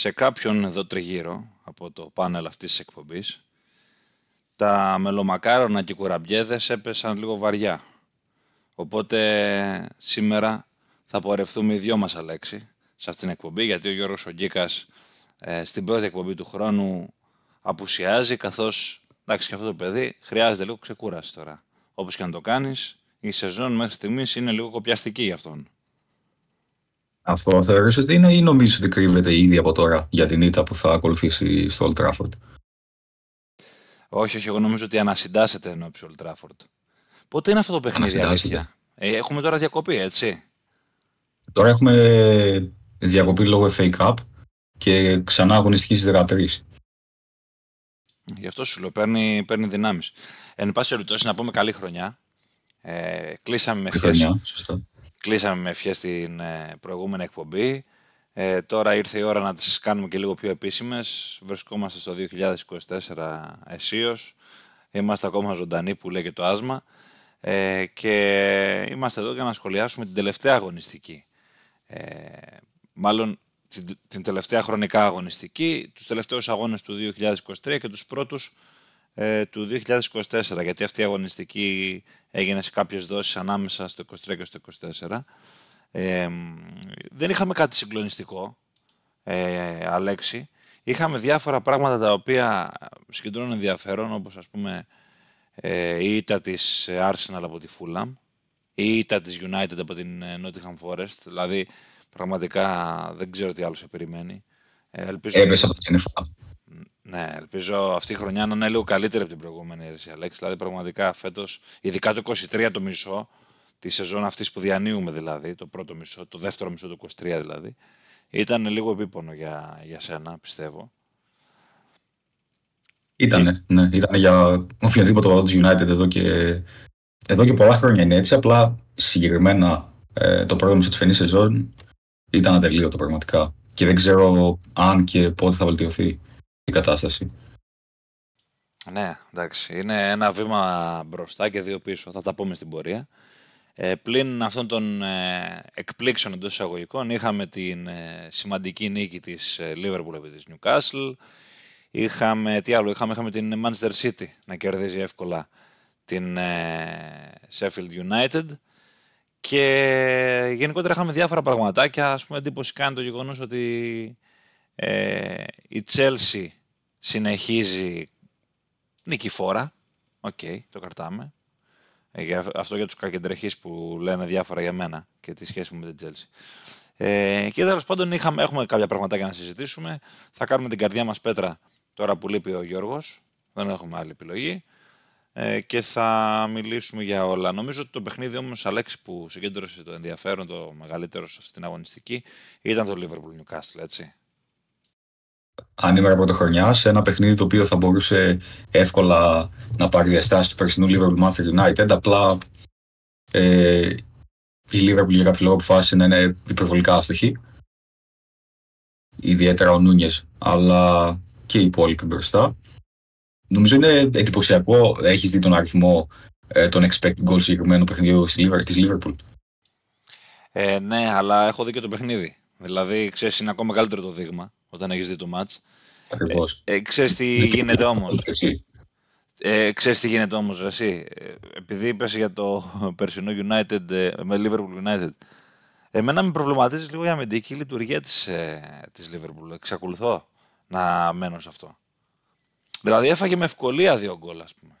σε κάποιον εδώ τριγύρω από το πάνελ αυτής της εκπομπής τα μελομακάρονα και οι κουραμπιέδες έπεσαν λίγο βαριά. Οπότε σήμερα θα πορευτούμε οι δυο μας Αλέξη σε αυτήν την εκπομπή γιατί ο Γιώργος Ογκίκας ε, στην πρώτη εκπομπή του χρόνου απουσιάζει καθώς εντάξει και αυτό το παιδί χρειάζεται λίγο ξεκούραση τώρα. Όπως και να το κάνεις η σεζόν μέχρι στιγμής είναι λίγο κοπιαστική για αυτόν. Αυτό θεωρείς ότι είναι ή νομίζεις ότι κρύβεται ήδη από τώρα για την ήττα που θα ακολουθήσει στο Old Trafford; Όχι, όχι, εγώ νομίζω ότι ανασυντάσσεται ενώ Old Trafford. Πότε είναι αυτό το παιχνίδι, αλήθεια; Ε, έχουμε τώρα διακοπή, έτσι. Τώρα έχουμε διακοπή λόγω FA Cup και ξανά αγωνιστική στις 13. Γι' αυτό σου λέω, παίρνει, παίρνει δυνάμεις. Εν πάση περιπτώσει, να πούμε καλή χρονιά. Ε, κλείσαμε με ευχές. Κλείσαμε με ευχές την ε, προηγούμενη εκπομπή. Ε, τώρα ήρθε η ώρα να τις κάνουμε και λίγο πιο επίσημες. Βρισκόμαστε στο 2024 αισίως. Είμαστε ακόμα ζωντανοί που λέει και το άσμα. Ε, και είμαστε εδώ για να σχολιάσουμε την τελευταία αγωνιστική. Ε, μάλλον την, την τελευταία χρονικά αγωνιστική, τους τελευταίους αγώνες του 2023 και τους πρώτους ε, του 2024, γιατί αυτή η αγωνιστική έγινε σε κάποιες δόσεις ανάμεσα στο 23 και στο 24. Ε, δεν είχαμε κάτι συγκλονιστικό, ε, Αλέξη. Είχαμε διάφορα πράγματα τα οποία συγκεντρώνουν ενδιαφέρον, όπως ας πούμε ε, η ήττα της Arsenal από τη Fulham, η ήττα της United από την ε, Nottingham Forest, δηλαδή πραγματικά δεν ξέρω τι άλλο σε περιμένει. Ε, ελπίζω Έπεσε από την ναι, ελπίζω αυτή η χρονιά να είναι λίγο καλύτερη από την προηγούμενη αίρεση, Αλέξη. Δηλαδή, πραγματικά φέτος, ειδικά το 23 το μισό, της σεζόν αυτής που διανύουμε δηλαδή, το πρώτο μισό, το δεύτερο μισό το 23 δηλαδή, ήταν λίγο επίπονο για, για σένα, πιστεύω. Ήτανε, ναι. Ήταν για οποιαδήποτε το United εδώ και, εδώ και πολλά χρόνια είναι έτσι. Απλά συγκεκριμένα ε, το πρώτο μισό της φαινή σεζόν ήταν ατελείωτο πραγματικά. Και δεν ξέρω αν και πότε θα βελτιωθεί η κατάσταση. Ναι, εντάξει. Είναι ένα βήμα μπροστά και δύο πίσω. Θα τα πούμε στην πορεία. Ε, πλην αυτών των ε, εκπλήξεων εντός εισαγωγικών, είχαμε την ε, σημαντική νίκη της ε, Liverpool επί της Newcastle. Είχαμε, τι άλλο, είχαμε, είχαμε την Manchester City να κερδίζει εύκολα την ε, Sheffield United. Και γενικότερα είχαμε διάφορα πραγματάκια. Ας πούμε, εντύπωση κάνει το γεγονός ότι ε, η Chelsea συνεχίζει νικηφόρα. Οκ, okay, το κρατάμε. Ε, αυτό για τους κακεντρεχείς που λένε διάφορα για μένα και τη σχέση μου με την Chelsea. Ε, και τέλος πάντων είχαμε, έχουμε κάποια πραγματάκια να συζητήσουμε. Θα κάνουμε την καρδιά μας πέτρα τώρα που λείπει ο Γιώργος. Δεν έχουμε άλλη επιλογή. Ε, και θα μιλήσουμε για όλα. Νομίζω ότι το παιχνίδι όμως, Αλέξη, που συγκέντρωσε το ενδιαφέρον, το μεγαλύτερο σε αυτή την αγωνιστική, ήταν το Liverpool Newcastle, έτσι ανήμερα πρωτοχρονιά σε ένα παιχνίδι το οποίο θα μπορούσε εύκολα να πάρει διαστάσεις του περσινού Liverpool Manchester United. Απλά ε, η Liverpool για κάποιο λόγο αποφάσισε να είναι υπερβολικά άστοχη. Ιδιαίτερα ο Νούνιες, αλλά και οι υπόλοιποι μπροστά. Νομίζω είναι εντυπωσιακό. Έχεις δει τον αριθμό ε, των expected goals συγκεκριμένου παιχνιδιού της Liverpool. Ε, ναι, αλλά έχω δει και το παιχνίδι. Δηλαδή, ξέρεις, είναι ακόμα καλύτερο το δείγμα όταν έχεις δει το match. Ακριβώς. Ε, ε, ξέρεις τι γίνεται όμως; Ε, ξέρεις τι γίνεται όμως εσύ; Ε, επειδή είπες για το περσινό United ε, με Liverpool United. Εμένα με προβληματίζει λίγο η αμυντική λειτουργία της, ε, της Liverpool. Εξακολουθώ να μένω σε αυτό. Δηλαδή έφαγε με ευκολία δύο γκολ, ας πούμε.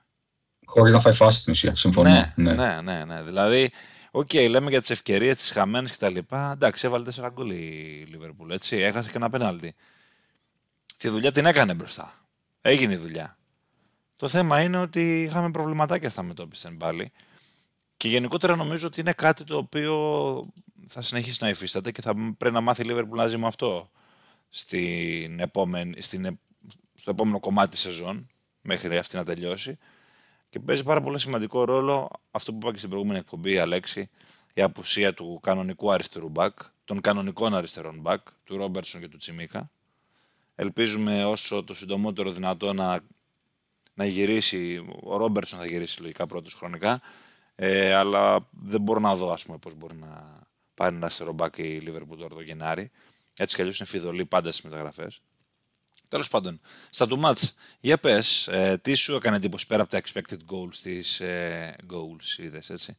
Χωρίς να φάει φάση στην ουσία, συμφωνώ. Ναι, ναι, ναι. ναι, ναι. Δηλαδή Οκ, okay, λέμε για τις ευκαιρίες, τις χαμένες κτλ. Εντάξει, έβαλε 4 γκολ η Λίβερπουλ. Έτσι, έχασε και ένα πέναλτι. Τη δουλειά την έκανε μπροστά. Έγινε η δουλειά. Το θέμα είναι ότι είχαμε προβληματάκια στην αντιμετώπιση πάλι. Και γενικότερα νομίζω ότι είναι κάτι το οποίο θα συνεχίσει να υφίσταται και θα πρέπει να μάθει η Λίβερπουλ να ζει με αυτό στην επόμενη, στην, στο επόμενο κομμάτι της σεζόν, μέχρι αυτή να τελειώσει. Και παίζει πάρα πολύ σημαντικό ρόλο αυτό που είπα και στην προηγούμενη εκπομπή, Αλέξη, η απουσία του κανονικού αριστερού μπακ, των κανονικών αριστερών μπακ, του Ρόμπερτσον και του Τσιμίκα. Ελπίζουμε όσο το συντομότερο δυνατό να, να γυρίσει, ο Ρόμπερτσον θα γυρίσει λογικά πρώτος χρονικά, ε, αλλά δεν μπορώ να δω ας πούμε πώς μπορεί να πάρει ένα αριστερό μπακ η Λίβερπουλ τώρα το Γενάρη. Έτσι κι αλλιώς είναι φιδωλή πάντα στις μεταγραφές. Τέλος πάντων, στα του μάτς, για πες, ε, τι σου έκανε εντύπωση πέρα από τα expected goals της. Ε, goals, είδες έτσι.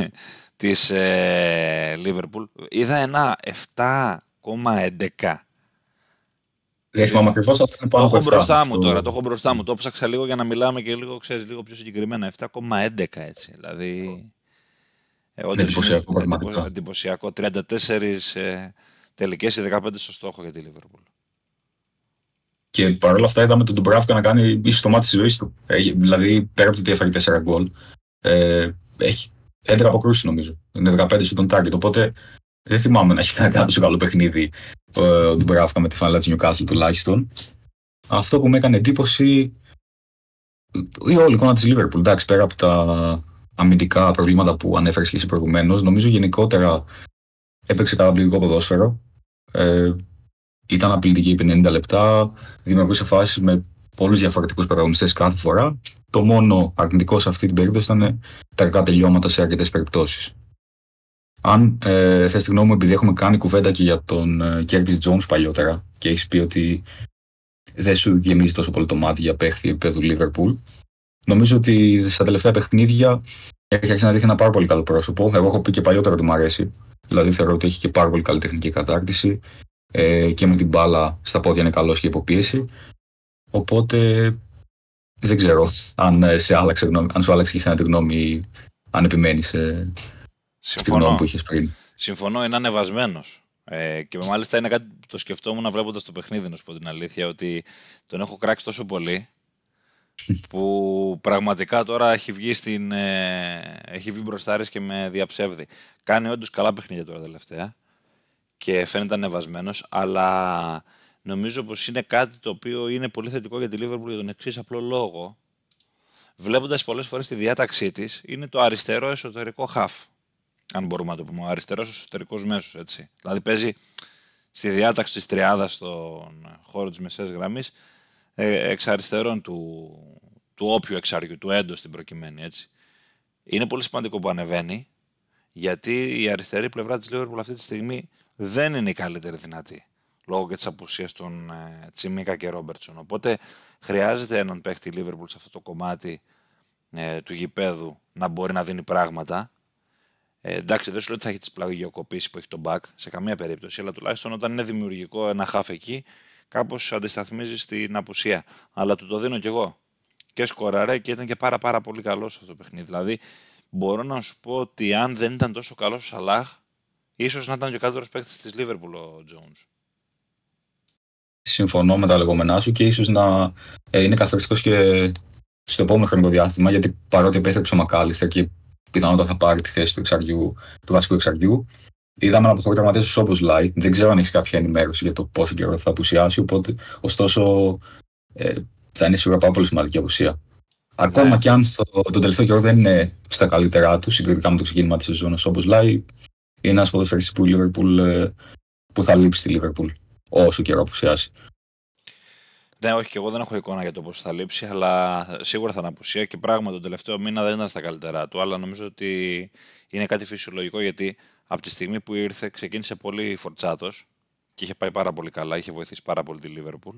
της ε, Liverpool. Είδα ένα 7,11. Δεν θυμάμαι ακριβώς Το έχω μπροστά μου τώρα, το έχω μπροστά μου. Το ψάξα λίγο για να μιλάμε και λίγο, ξέρεις, λίγο πιο συγκεκριμένα. 7,11 έτσι. Δηλαδή. Ε, εντυπωσιακό, είναι εντυπωσιακό. 34 ε, τελικές ή 15 στο στόχο για τη Liverpool. Και παρόλα αυτά είδαμε τον Ντουμπράφκα να κάνει ίσως το μάτι της ζωής του. Ε, δηλαδή, πέρα από το ότι έφαγε 4 γκολ, ε, έχει 11 αποκρούσεις νομίζω. Είναι 15 στον target. Οπότε δεν θυμάμαι να έχει κάνει ένα τόσο καλό παιχνίδι ε, ο Ντουμπράφκα με τη φανέλα της Newcastle τουλάχιστον. Αυτό που με έκανε εντύπωση. η όλη εικόνα της Liverpool. Εντάξει, πέρα από τα αμυντικά προβλήματα που ανέφερες και εσύ προηγουμένως, νομίζω γενικότερα έπαιξε καταπληκτικό ποδόσφαιρο. Ε, ήταν απειλητική 50 λεπτά, δημιουργούσε φάσεις με πολλούς διαφορετικούς πρωταγωνιστές κάθε φορά. Το μόνο αρνητικό σε αυτή την περίπτωση ήταν τα κακά τελειώματα σε αρκετές περιπτώσεις. Αν ε, θες τη γνώμη μου, επειδή έχουμε κάνει κουβέντα και για τον ε, Curtis Jones παλιότερα και έχεις πει ότι δεν σου γεμίζει τόσο πολύ το μάτι για παίχτη επιπέδου Λίβερπουλ, νομίζω ότι στα τελευταία παιχνίδια έχει αρχίσει να δείχνει ένα πάρα πολύ καλό πρόσωπο. Εγώ έχω πει και παλιότερα ότι μου αρέσει. Δηλαδή θεωρώ ότι έχει και πάρα πολύ καλή τεχνική κατάρτιση ε, και με την μπάλα στα πόδια είναι καλός και υπό πίεση. Οπότε δεν ξέρω αν, ε, σε άλλαξε, αν σου άλλαξε και τη γνώμη αν επιμένεις ε, στη γνώμη που είχες πριν. Συμφωνώ, είναι ανεβασμένος. Ε, και μάλιστα είναι κάτι που το σκεφτόμουν βλέποντας το παιχνίδι, να σου πω την αλήθεια, ότι τον έχω κράξει τόσο πολύ που πραγματικά τώρα έχει βγει, στην, ε, έχει βγει μπροστάρης και με διαψεύδει. Κάνει όντως καλά παιχνίδια τώρα τελευταία και φαίνεται ανεβασμένος, αλλά νομίζω πως είναι κάτι το οποίο είναι πολύ θετικό για τη Liverpool για τον εξής απλό λόγο. Βλέποντας πολλές φορές τη διάταξή της, είναι το αριστερό εσωτερικό half. Αν μπορούμε να το πούμε. Ο αριστερός εσωτερικός μέσος, έτσι. Δηλαδή παίζει στη διάταξη της τριάδας στον χώρο της μεσαίας γραμμής ε, εξ αριστερών του, του όποιου εξαριού, του έντος στην προκειμένη, έτσι. Είναι πολύ σημαντικό που ανεβαίνει, γιατί η αριστερή πλευρά της Liverpool αυτή τη στιγμή δεν είναι η καλύτερη δυνατή, λόγω και της απουσίας των ε, Τσιμίκα και Ρόμπερτσον. Οπότε χρειάζεται έναν παίχτη Liverpool σε αυτό το κομμάτι ε, του γηπέδου να μπορεί να δίνει πράγματα. Ε, εντάξει, δεν σου λέω ότι θα έχει τις πλαγιοκοπήσεις που έχει τον back σε καμία περίπτωση, αλλά τουλάχιστον όταν είναι δημιουργικό ένα χάφ εκεί, κάπως αντισταθμίζεις την απουσία. Αλλά του το δίνω κι εγώ. Και σκοραρέ και ήταν και πάρα, πάρα πολύ καλό σε αυτό το παιχνίδι. Δηλαδή, μπορώ να σου πω ότι αν δεν ήταν τόσο καλός ο Σαλάχ, ίσως να ήταν και ο καλύτερος παίκτης της Λίβερπουλ ο Jones. Συμφωνώ με τα λεγόμενά σου και ίσως να ε, είναι καθοριστικός και στο επόμενο χρονικό διάστημα, γιατί παρότι επέστρεψε ο Μακάλιστερ και πιθανότατα θα πάρει τη θέση του, εξαριού, του βασικού εξαριού, Είδαμε να αποχωρεί τραυματίες όπως Λάι. Δεν ξέρω αν έχεις κάποια ενημέρωση για το πόσο καιρό θα απουσιάσει. Οπότε, ωστόσο, ε, θα είναι σίγουρα πάρα πολύ σημαντική απουσία. Ακόμα ναι. και αν στο, τον τελευταίο καιρό δεν είναι στα καλύτερά τους συγκριτικά με το ξεκίνημα της σεζόν όπως Λάι, είναι ένας ποδοσφαιριστής που, Liverpool, ε, που θα λείψει στη Liverpool όσο καιρό απουσιάσει. Ναι, όχι, και εγώ δεν έχω εικόνα για το πώς θα λείψει, αλλά σίγουρα θα είναι απουσία και πράγμα τον τελευταίο μήνα δεν ήταν στα καλύτερά του. Αλλά νομίζω ότι είναι κάτι φυσιολογικό γιατί από τη στιγμή που ήρθε ξεκίνησε πολύ φορτσάτος και είχε πάει πάρα πολύ καλά, είχε βοηθήσει πάρα πολύ τη Λίβερπουλ.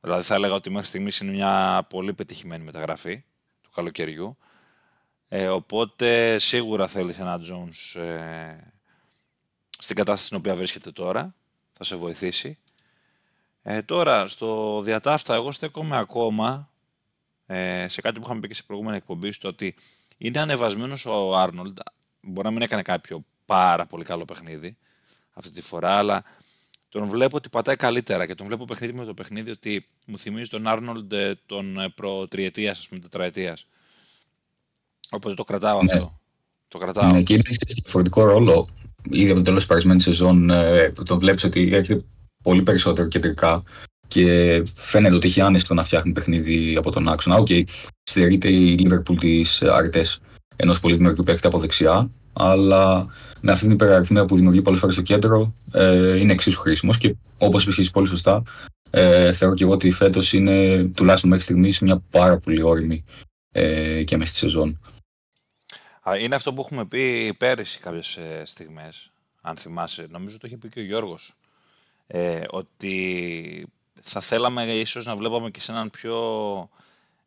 Δηλαδή θα έλεγα ότι μέχρι στιγμής είναι μια πολύ πετυχημένη μεταγραφή του καλοκαιριού. Ε, οπότε σίγουρα θέλει ένα Jones ε, στην κατάσταση στην οποία βρίσκεται τώρα. Θα σε βοηθήσει. Ε, τώρα, στο διατάφτα, εγώ στέκομαι ακόμα ε, σε κάτι που είχαμε πει και σε προηγούμενη εκπομπή, στο ότι είναι ανεβασμένος ο Άρνολντ. Μπορεί να μην έκανε κάποιο πάρα πολύ καλό παιχνίδι αυτή τη φορά, αλλά τον βλέπω ότι πατάει καλύτερα και τον βλέπω παιχνίδι με το παιχνίδι ότι μου θυμίζει τον Άρνολντ τον ε, προ-τριετίας, ας πούμε, τετραετίας. Οπότε το κρατάω ναι. αυτό. Το κρατάω. Ναι, και είναι σε διαφορετικό ρόλο. Ήδη από το τέλος της περασμένης σεζόν, ε, τον βλέπεις ότι έχει πολύ περισσότερο κεντρικά και φαίνεται ότι έχει άνεση το να φτιάχνει παιχνίδι από τον άξονα. Okay, στερείται η Liverpool τις αρετές ενός πολύ δημιουργικού παίχτη από δεξιά, αλλά με αυτή την υπεραριθμία που δημιουργεί πολλές φορές στο κέντρο ε, είναι εξίσου χρήσιμος και όπως είπε πολύ σωστά, ε, θεωρώ και εγώ ότι φέτος είναι τουλάχιστον μέχρι στιγμής μια πάρα πολύ όρημη ε, και μέσα στη σεζόν. Είναι αυτό που έχουμε πει πέρυσι κάποιες στιγμές, αν θυμάσαι. Νομίζω το είχε πει και ο Γιώργος. Ε, ότι θα θέλαμε ίσως να βλέπαμε και σε έναν πιο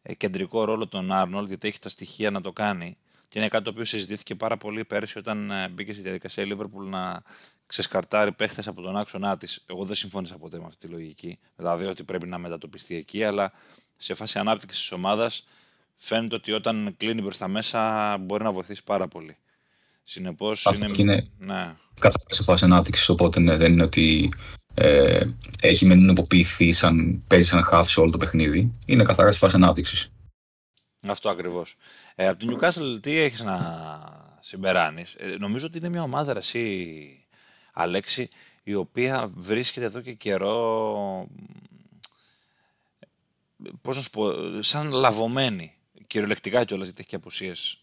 ε, κεντρικό ρόλο τον Άρνολ, γιατί έχει τα στοιχεία να το κάνει. Και είναι κάτι το οποίο συζητήθηκε πάρα πολύ πέρσι όταν ε, μπήκε στη διαδικασία η Liverpool να ξεσκαρτάρει παίχτες από τον άξονά της. Εγώ δεν συμφώνησα ποτέ με αυτή τη λογική. Δηλαδή ότι πρέπει να μετατοπιστεί εκεί, αλλά σε φάση ανάπτυξης της ομάδας φαίνεται ότι όταν κλείνει προς τα μέσα μπορεί να βοηθήσει πάρα πολύ. Συνεπώς είναι. είναι ναι. καθαρά σε φάση ανάπτυξης, οπότε ναι, δεν είναι ότι ε, έχει μεν νομοποιηθεί σαν παίζει σαν half σε όλο το παιχνίδι. Είναι καθαρά σε φάση ανάπτυξης. Αυτό ακριβώς. Ε, από την Newcastle τι έχεις να συμπεράνει. Ε, νομίζω ότι είναι μια ομάδα εσύ, Αλέξη, η οποία βρίσκεται εδώ και καιρό. Πώς να σου πω, σαν λαβωμένη. Κυριολεκτικά κιόλας γιατί έχει και απουσίες.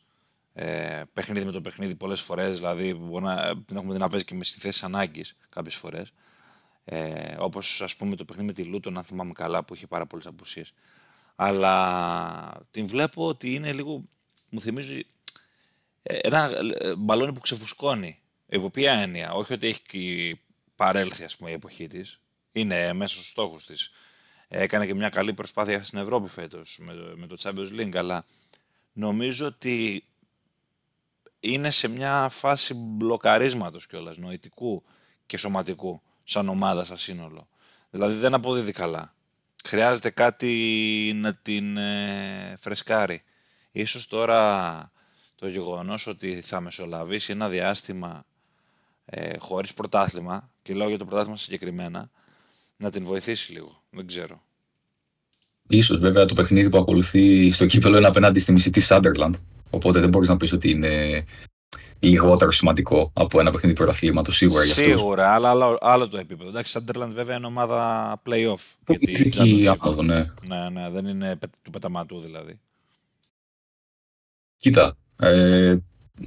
Ε, παιχνίδι με το παιχνίδι πολλές φορές. Δηλαδή, μπορεί να την έχουμε δει να παίζει και με στη θέση ανάγκης κάποιες φορές. Ε, Όπως ας πούμε το παιχνίδι με τη Λούτον, αν θυμάμαι καλά, που είχε πάρα πολλές απουσίες. Αλλά την βλέπω ότι είναι λίγο. Μου θυμίζει ε, ένα ε, μπαλόνι που ξεφουσκώνει. Υπό ποια έννοια, όχι ότι έχει παρέλθει ας πούμε, η εποχή της. Είναι μέσα στους στόχους της. Έκανε και μια καλή προσπάθεια στην Ευρώπη φέτος με, με το Champions League, αλλά νομίζω ότι είναι σε μια φάση μπλοκαρίσματος κιόλας, νοητικού και σωματικού σαν ομάδα, σαν σύνολο. Δηλαδή δεν αποδίδει καλά. Χρειάζεται κάτι να την ε, φρεσκάρει. Ίσως τώρα το γεγονός ότι θα μεσολαβήσει ένα διάστημα ε, χωρίς πρωτάθλημα, και λέω για το πρωτάθλημα συγκεκριμένα, να την βοηθήσει λίγο. Δεν ξέρω. Ίσως βέβαια το παιχνίδι που ακολουθεί στο κύπελο είναι απέναντι στη μισή της Σάντερλαντ. Οπότε δεν μπορείς να πεις ότι είναι λιγότερο σημαντικό από ένα παιχνίδι πρωταθλήματος σίγουρα για αυτούς. Σίγουρα, αλλά άλλο, άλλο το επίπεδο. Εντάξει, Σάντερλαντ βέβαια είναι ομάδα playoff. Πολιτική άπαδο, ναι. Ναι, ναι, δεν είναι του πεταματού δηλαδή. Κοίτα, ε,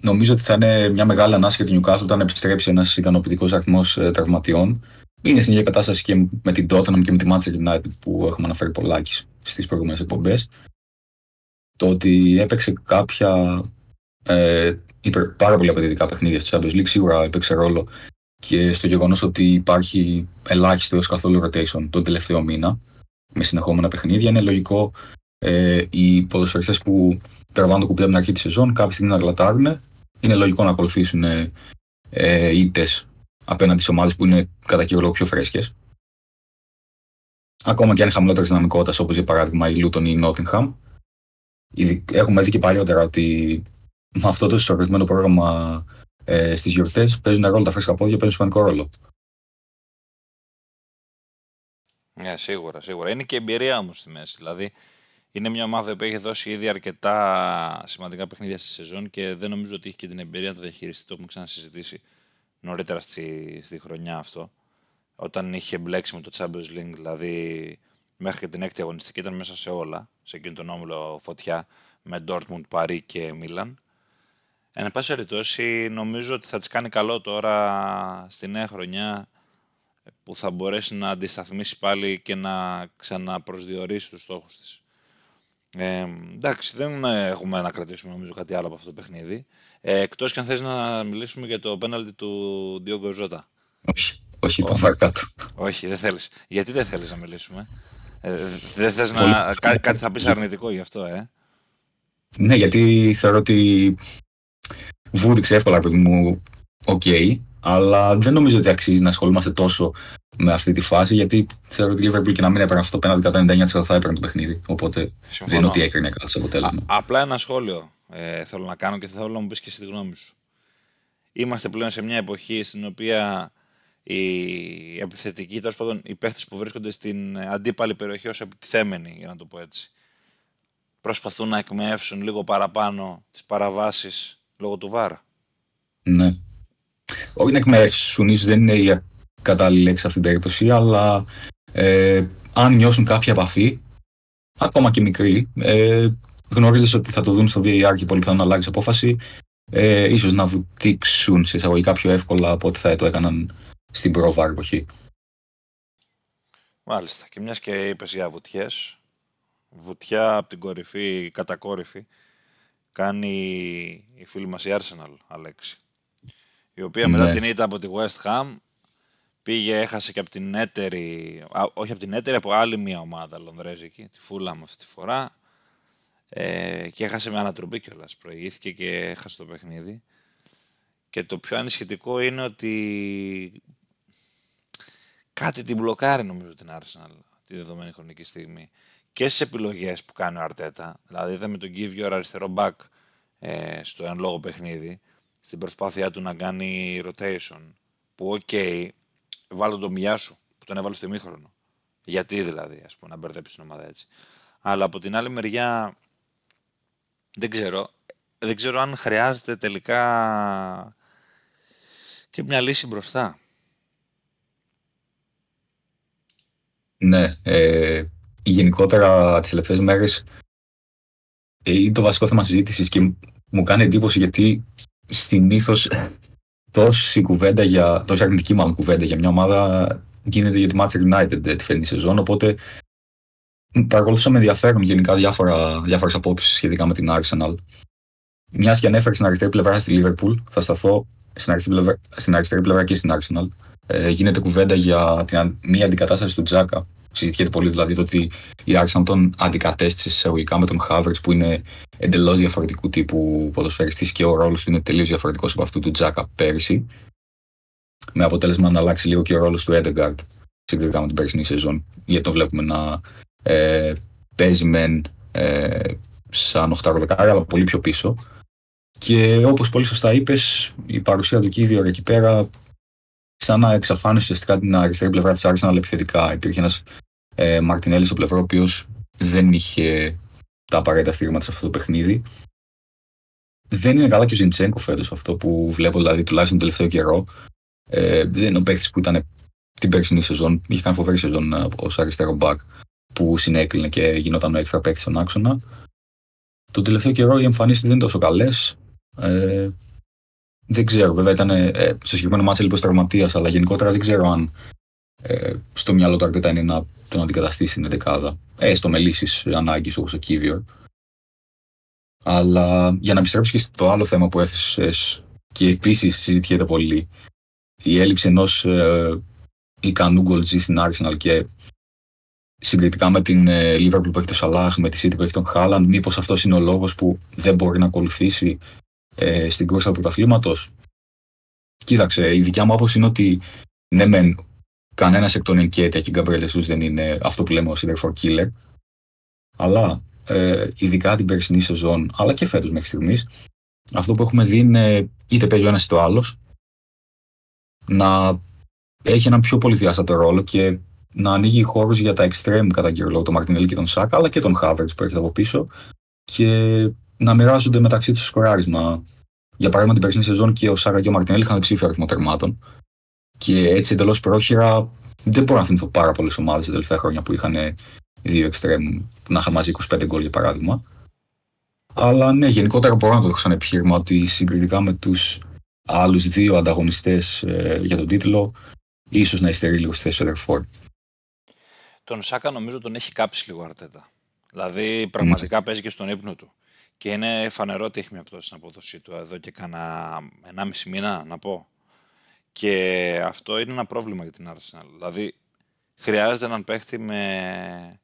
νομίζω ότι θα είναι μια μεγάλη ανάσκεια για την Newcastle όταν επιστρέψει ένας ικανοποιητικός αριθμός ε, τραυματιών. Είναι στην ίδια κατάσταση και με την Tottenham και με τη Manchester United που έχουμε αναφέρει πολλάκι στις προηγούμενες εκπομπές. Το ότι έπαιξε κάποια ε, πάρα πολύ απαιτητικά παιχνίδια στη Champions League σίγουρα έπαιξε ρόλο και στο γεγονός ότι υπάρχει ελάχιστο έως καθόλου rotation τον τελευταίο μήνα με συνεχόμενα παιχνίδια. Είναι λογικό ε, οι ποδοσφαιριστές που τραβάνε το κουμπί από την αρχή της σεζόν κάποια στιγμή να γλατάρουν. Είναι λογικό να ακολουθήσουν ε, ε, ήττες απέναντι σε ομάδες που είναι κατά κύριο λόγο πιο φρέσκες. Ακόμα και αν είναι χαμηλότερης δυναμικότητας, όπως για παράδειγμα η Luton ή η Nottingham. Έχουμε δει και παλιότερα ότι με αυτό το ισορροπημένο πρόγραμμα ε, στις γιορτές παίζουν ρόλο τα φρέσκα πόδια, παίζουν σημαντικό ρόλο. Ναι, σίγουρα, σίγουρα. Είναι και εμπειρία όμως στη μέση. Δηλαδή, είναι μια ομάδα που έχει δώσει ήδη αρκετά σημαντικά παιχνίδια στη σεζόν και δεν νομίζω ότι έχει και την εμπειρία να το διαχειριστεί. Το έχουμε ξανασυζητήσει νωρίτερα στη, στη χρονιά αυτό. Όταν είχε μπλέξει με το Champions League, δηλαδή μέχρι και την έκτη αγωνιστική ήταν μέσα σε όλα, σε εκείνο τον όμιλο φωτιά με Dortmund, Paris και Milan. Εν πάση περιπτώσει, νομίζω ότι θα της κάνει καλό τώρα στη νέα χρονιά που θα μπορέσει να αντισταθμίσει πάλι και να ξαναπροσδιορίσει τους στόχους της. Ε, εντάξει, δεν έχουμε να κρατήσουμε νομίζω κάτι άλλο από αυτό το παιχνίδι. Ε, εκτός και αν θες να μιλήσουμε για το πέναλτι του Ντιόγκο Ζότα. Όχι, όχι, πάμε κάτω. Όχι, δεν θέλεις. Γιατί δεν θέλεις να μιλήσουμε; Ε, δεν θες να... κάτι θα πεις αρνητικό γι' αυτό, ε; Ναι, γιατί θεωρώ ότι βούτηξε εύκολα, παιδί μου, okay, αλλά δεν νομίζω ότι αξίζει να ασχολούμαστε τόσο με αυτή τη φάση, γιατί θεωρώ ότι η Liverpool και να μην έπαιρνε αυτό το πέναντι κατά 99% θα έπαιρνε το παιχνίδι. Οπότε Συμφωνώ. δεν είναι ότι έκρινε καλά το αποτέλεσμα. απλά ένα σχόλιο ε, θέλω να κάνω και θέλω να μου πεις και στη γνώμη σου. Είμαστε πλέον σε μια εποχή στην οποία οι επιθετικοί, τέλος πάντων οι παίχτες που βρίσκονται στην αντίπαλη περιοχή ως επιτιθέμενοι, για να το πω έτσι, προσπαθούν να εκμεύσουν λίγο παραπάνω τις παραβάσεις λόγω του βάρα. Ναι. Όχι να εκμεύσουν, ίσως δεν είναι η κατάλληλη λέξη αυτή την περίπτωση, αλλά ε, αν νιώσουν κάποια επαφή, ακόμα και μικρή, ε, γνωρίζεις ότι θα το δουν στο VAR και πολύ θα να αλλάξεις απόφαση, ε, ίσως να βουτήξουν σε εισαγωγικά πιο εύκολα από ό,τι θα το έκαναν στην προ εποχή. Μάλιστα. Και μιας και είπες για βουτιές, βουτιά από την κορυφή, κατακόρυφη, κάνει η φίλη μας η Arsenal, Αλέξη. Η οποία μετά ναι. την ήττα από τη West Ham Πήγε, έχασε και από την έτερη, όχι από την έτερη, από άλλη μια ομάδα Λονδρέζικη, τη Φούλα με αυτή τη φορά. Ε, και έχασε με ανατροπή κιόλας. Προηγήθηκε και έχασε το παιχνίδι. Και το πιο ανησυχητικό είναι ότι κάτι την μπλοκάρει νομίζω την Arsenal τη δεδομένη χρονική στιγμή. Και στι επιλογές που κάνει ο Αρτέτα. Δηλαδή είδαμε τον Give αριστερό back ε, στο εν λόγω παιχνίδι. Στην προσπάθειά του να κάνει rotation. Που okay, βάλω τον Μιά σου που τον έβαλε στο ημίχρονο. Γιατί δηλαδή, ας πούμε, να μπερδέψει την ομάδα έτσι. Αλλά από την άλλη μεριά δεν ξέρω. Δεν ξέρω αν χρειάζεται τελικά και μια λύση μπροστά. Ναι. Ε, γενικότερα τις τελευταίες μέρες ε, είναι το βασικό θέμα συζήτησης και μου κάνει εντύπωση γιατί συνήθως τόση κουβέντα για, τόση αρνητική μάλλον κουβέντα για μια ομάδα γίνεται για τη Manchester United τη φετινή σεζόν, οπότε παρακολουθούσα με ενδιαφέρον γενικά διάφορα, διάφορες απόψεις σχετικά με την Arsenal. Μιας και ανέφερε στην αριστερή πλευρά στη Liverpool, θα σταθώ στην αριστερή πλευρά, στην αριστερή πλευρά και στην Arsenal. Ε, γίνεται κουβέντα για την μία αντικατάσταση του Τζάκα. Συζητιέται πολύ δηλαδή το ότι η Arsenal τον αντικατέστησε εισαγωγικά με τον Havertz που είναι εντελώς διαφορετικού τύπου ποδοσφαιριστής και ο ρόλος του είναι τελείως διαφορετικός από αυτού του Τζάκα πέρυσι. Με αποτέλεσμα να αλλάξει λίγο και ο ρόλος του Edegard συγκριτικά με την περσινή σεζόν. Γιατί το βλέπουμε να ε, παίζει μεν ε, σαν 8 αλλά πολύ πιο πίσω. Και όπως πολύ σωστά είπες, η παρουσία του Κίβιορ εκεί πέρα σαν να εξαφάνισε ουσιαστικά την αριστερή πλευρά της Arsenal επιθετικά. Υπήρχε ένας ε, Μαρτινέλη στο πλευρό, ο οποίος δεν είχε τα απαραίτητα στήριγματα σε αυτό το παιχνίδι. Δεν είναι καλά και ο Ζιντσέγκο φέτος αυτό που βλέπω, δηλαδή τουλάχιστον τον τελευταίο καιρό. Ε, δεν είναι ο παίχτη που ήταν την περσινή σεζόν. Είχε κάνει φοβερή σεζόν ε, ως αριστερό μπακ που συνέκλεινε και γινόταν ο έξτρα παίκτης στον άξονα. Το τελευταίο καιρό οι εμφανίσεις δεν είναι τόσο καλές. Ε, δεν ξέρω, βέβαια ήταν ε, στο συγκεκριμένο μάτσο λίγο τραυματία, αλλά γενικότερα δεν ξέρω αν ε, στο μυαλό του αρκετά είναι να τον αντικαταστήσει στην δεκάδα. Έστω με λύσει ανάγκης όπως ο Κίβιορ. Αλλά για να επιστρέψεις και στο άλλο θέμα που έθεσες και επίσης συζητιέται πολύ, η έλλειψη ενός ε, ικανού γκολτζή στην Arsenal και συγκριτικά με την ε, Liverpool που έχει το Σαλάχ, με τη City που έχει τον Χάλαντ, μήπως αυτός είναι ο λόγος που δεν μπορεί να ακολουθήσει ε, στην κούρσα του πρωταθλήματος. Κοίταξε, η δικιά μου άποψη είναι ότι ναι, μεν κανένας εκ των Ενκέτια και Γκαμπρέλ δεν είναι αυτό που λέμε ο Center for Killer. Αλλά ε, ειδικά την περσινή σεζόν, αλλά και φέτος μέχρι στιγμής, αυτό που έχουμε δει είναι είτε παίζει ο ένας είτε ο άλλος να έχει έναν πιο πολυδιάστατο ρόλο και να ανοίγει χώρους για τα extreme κατά κύριο λόγο, τον Μαρτινέλη και τον Σάκα, αλλά και τον Havertz που έρχεται από πίσω και να μοιράζονται μεταξύ τους σκοράρισμα. Για παράδειγμα, την περσινή σεζόν και ο Σάκα και ο Μαρτινέλη είχαν ψήφιο αριθμό τερμάτων. Και έτσι εντελώς πρόχειρα δεν μπορώ να θυμηθώ πάρα πολλές ομάδες τα τελευταία χρόνια που είχαν δύο extreme που να είχαν μαζί 25 γκολ για παράδειγμα. Αλλά ναι, γενικότερα μπορώ να το έχω σαν επιχείρημα ότι συγκριτικά με τους άλλους δύο ανταγωνιστές ε, για τον τίτλο, ίσως να υστερεί λίγο στη θέση του τον Σάκα νομίζω τον έχει κάψει λίγο αρτέτα. Δηλαδή πραγματικά mm. παίζει και στον ύπνο του. Και είναι φανερό ότι έχει μια πτώση στην απόδοσή του εδώ και κάνα 1,5 μήνα να πω. Και αυτό είναι ένα πρόβλημα για την Arsenal. Δηλαδή χρειάζεται έναν παίχτη με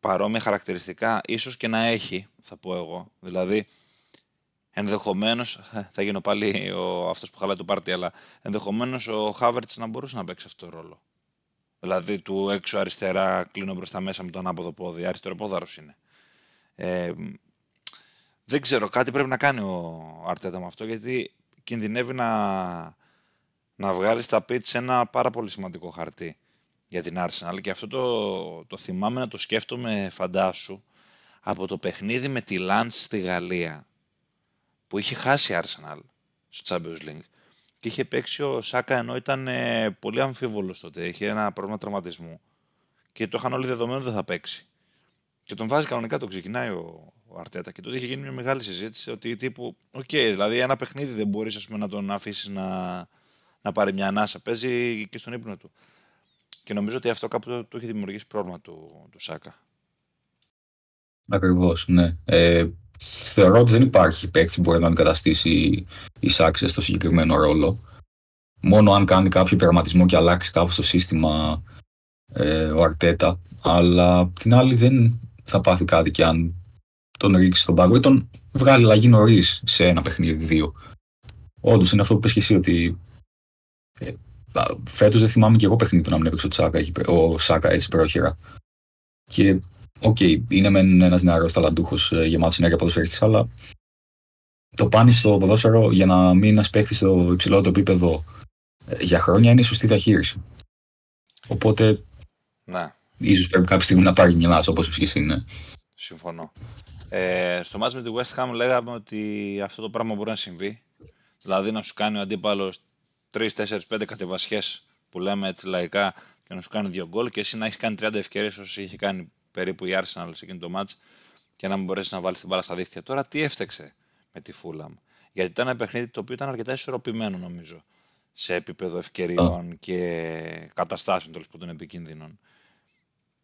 παρόμοια χαρακτηριστικά, ίσως και να έχει, θα πω εγώ. Δηλαδή, ενδεχομένως, ε, θα γίνω πάλι ο, αυτός που χαλάει το πάρτι, αλλά ενδεχομένως ο Χάβερτ να μπορούσε να παίξει αυτό το ρόλο. Δηλαδή του έξω αριστερά κλείνω μπροστά μέσα με τον άποδο πόδι. Αριστεροπόδαρος είναι. Ε, δεν ξέρω, κάτι πρέπει να κάνει ο Αρτέτα με αυτό γιατί κινδυνεύει να, να βγάλει στα πίτς ένα πάρα πολύ σημαντικό χαρτί για την Arsenal και αυτό το, το θυμάμαι να το σκέφτομαι φαντάσου από το παιχνίδι με τη Lance στη Γαλλία που είχε χάσει η Arsenal στο Champions League και είχε παίξει ο Σάκα ενώ ήταν ε, πολύ αμφίβολος τότε. Είχε ένα πρόβλημα τραυματισμού. Και το είχαν όλοι δεδομένο δεν θα παίξει. Και τον βάζει κανονικά, το ξεκινάει ο, ο Αρτέτα. Και τότε είχε γίνει μια μεγάλη συζήτηση ότι τύπου, okay, δηλαδή ένα παιχνίδι δεν μπορείς να τον αφήσεις να, να πάρει μια ανάσα. Παίζει και στον ύπνο του. Και νομίζω ότι αυτό κάπου το, το έχει δημιουργήσει πρόβλημα του, του Σάκα. Ακριβώς, ναι. Ε, θεωρώ ότι δεν υπάρχει παίκτη που μπορεί να αντικαταστήσει η Σάξε στο συγκεκριμένο ρόλο. μόνο αν κάνει κάποιο πειραματισμό και αλλάξει κάπως το σύστημα ε, ο Αρτέτα. Αλλά την άλλη δεν θα πάθει κάτι και αν τον ρίξει στον πάγκο ή τον βγάλει αλλαγή νωρίς σε ένα παιχνίδι, δύο. Όντως είναι αυτό που πες και εσύ ότι ε, φέτος δεν θυμάμαι και εγώ παιχνίδι που να μην έπαιξε ο, Τσάκα, ο Σάκα έτσι πρόχειρα. Και okay, είναι μεν ένας νεαρός ταλαντούχος ε, γεμάτος ενέργεια ποδοσφαιριστής, αλλά το παν στο ποδόσφαιρο για να μείνει ένας παίχτης στο υψηλότερο επίπεδο ε, για χρόνια είναι η σωστή διαχείριση. Οπότε. Να. ίσως πρέπει κάποια στιγμή να πάρει μια όπως εσύ είναι. Συμφωνώ. Ε, στο ματς με τη West Ham λέγαμε ότι αυτό το πράγμα μπορεί να συμβεί. Δηλαδή να σου κάνει ο αντίπαλος 3, 4, 5 κατεβασιές που λέμε έτσι λαϊκά και να σου κάνει δύο γκολ και εσύ να έχεις κάνει 30 ευκαιρίες όσο είχε κάνει περίπου η Arsenal σε εκείνο το μάτς και να μην μπορέσεις να βάλεις την μπάλα στα δίχτυα. Τώρα τι έφταξε με τη Fulham; Γιατί ήταν ένα παιχνίδι το οποίο ήταν αρκετά ισορροπημένο νομίζω σε επίπεδο ευκαιριών και καταστάσεων τέλος πάντων επικίνδυνων.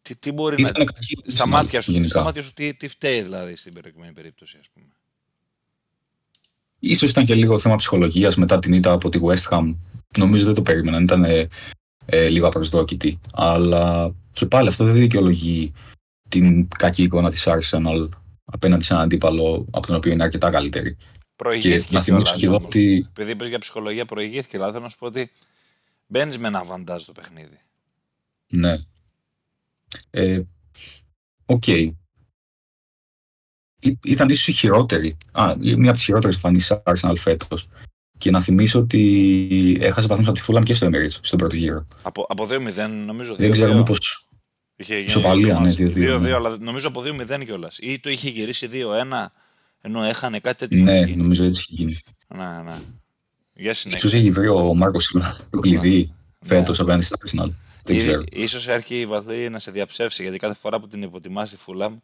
Τι, τι μπορεί να. Στα μάτια σου, στα μάτια σου τι, τι φταίει δηλαδή στην προηγούμενη περίπτωση, ας πούμε; Ίσως ήταν και λίγο θέμα ψυχολογίας μετά την ήττα από τη West Ham. Νομίζω δεν το περίμεναν, ήταν ε, ε, λίγο απροσδόκητη. Αλλά και πάλι αυτό δεν δικαιολογεί την κακή εικόνα της Arsenal απέναντι σε έναν αντίπαλο από τον οποίο είναι αρκετά καλύτερη. Προηγήθηκε και όλα. Και ότι... Επειδή είπες για ψυχολογία, προηγήθηκε. Αλλά θέλω να σου πω ότι μπαίνεις με ένα αβαντάζ στο παιχνίδι. Ναι. Ε, okay ήταν ίσως η χειρότερη, α, μία από τις χειρότερες εμφανίσεις Arsenal φέτος. Και να θυμίσω ότι έχασε βαθμούς από τη Fulham και στο Emirates στον πρώτο γύρο. Από, από 2-0, νομίζω. 2-2. Δεν ξέρω μήπως. Ισοπαλία, ναι, 2-2. 2-2, αλλά νομίζω από 2-0 κιόλας. Ή το είχε γυρίσει 2-1, ενώ έχανε κάτι τέτοιο. Ναι, νομίζω έτσι είχε γίνει. Ναι, ναι. Για συνέχεια. Ίσως έχει βρει ο Μάρκος το κλειδί ναι. φέτος απέναντι στην Arsenal. Δεν ξέρω. Ίσως έρχει η βαθύ να σε διαψεύσει, γιατί κάθε φορά που την υποτιμάς η Fulham,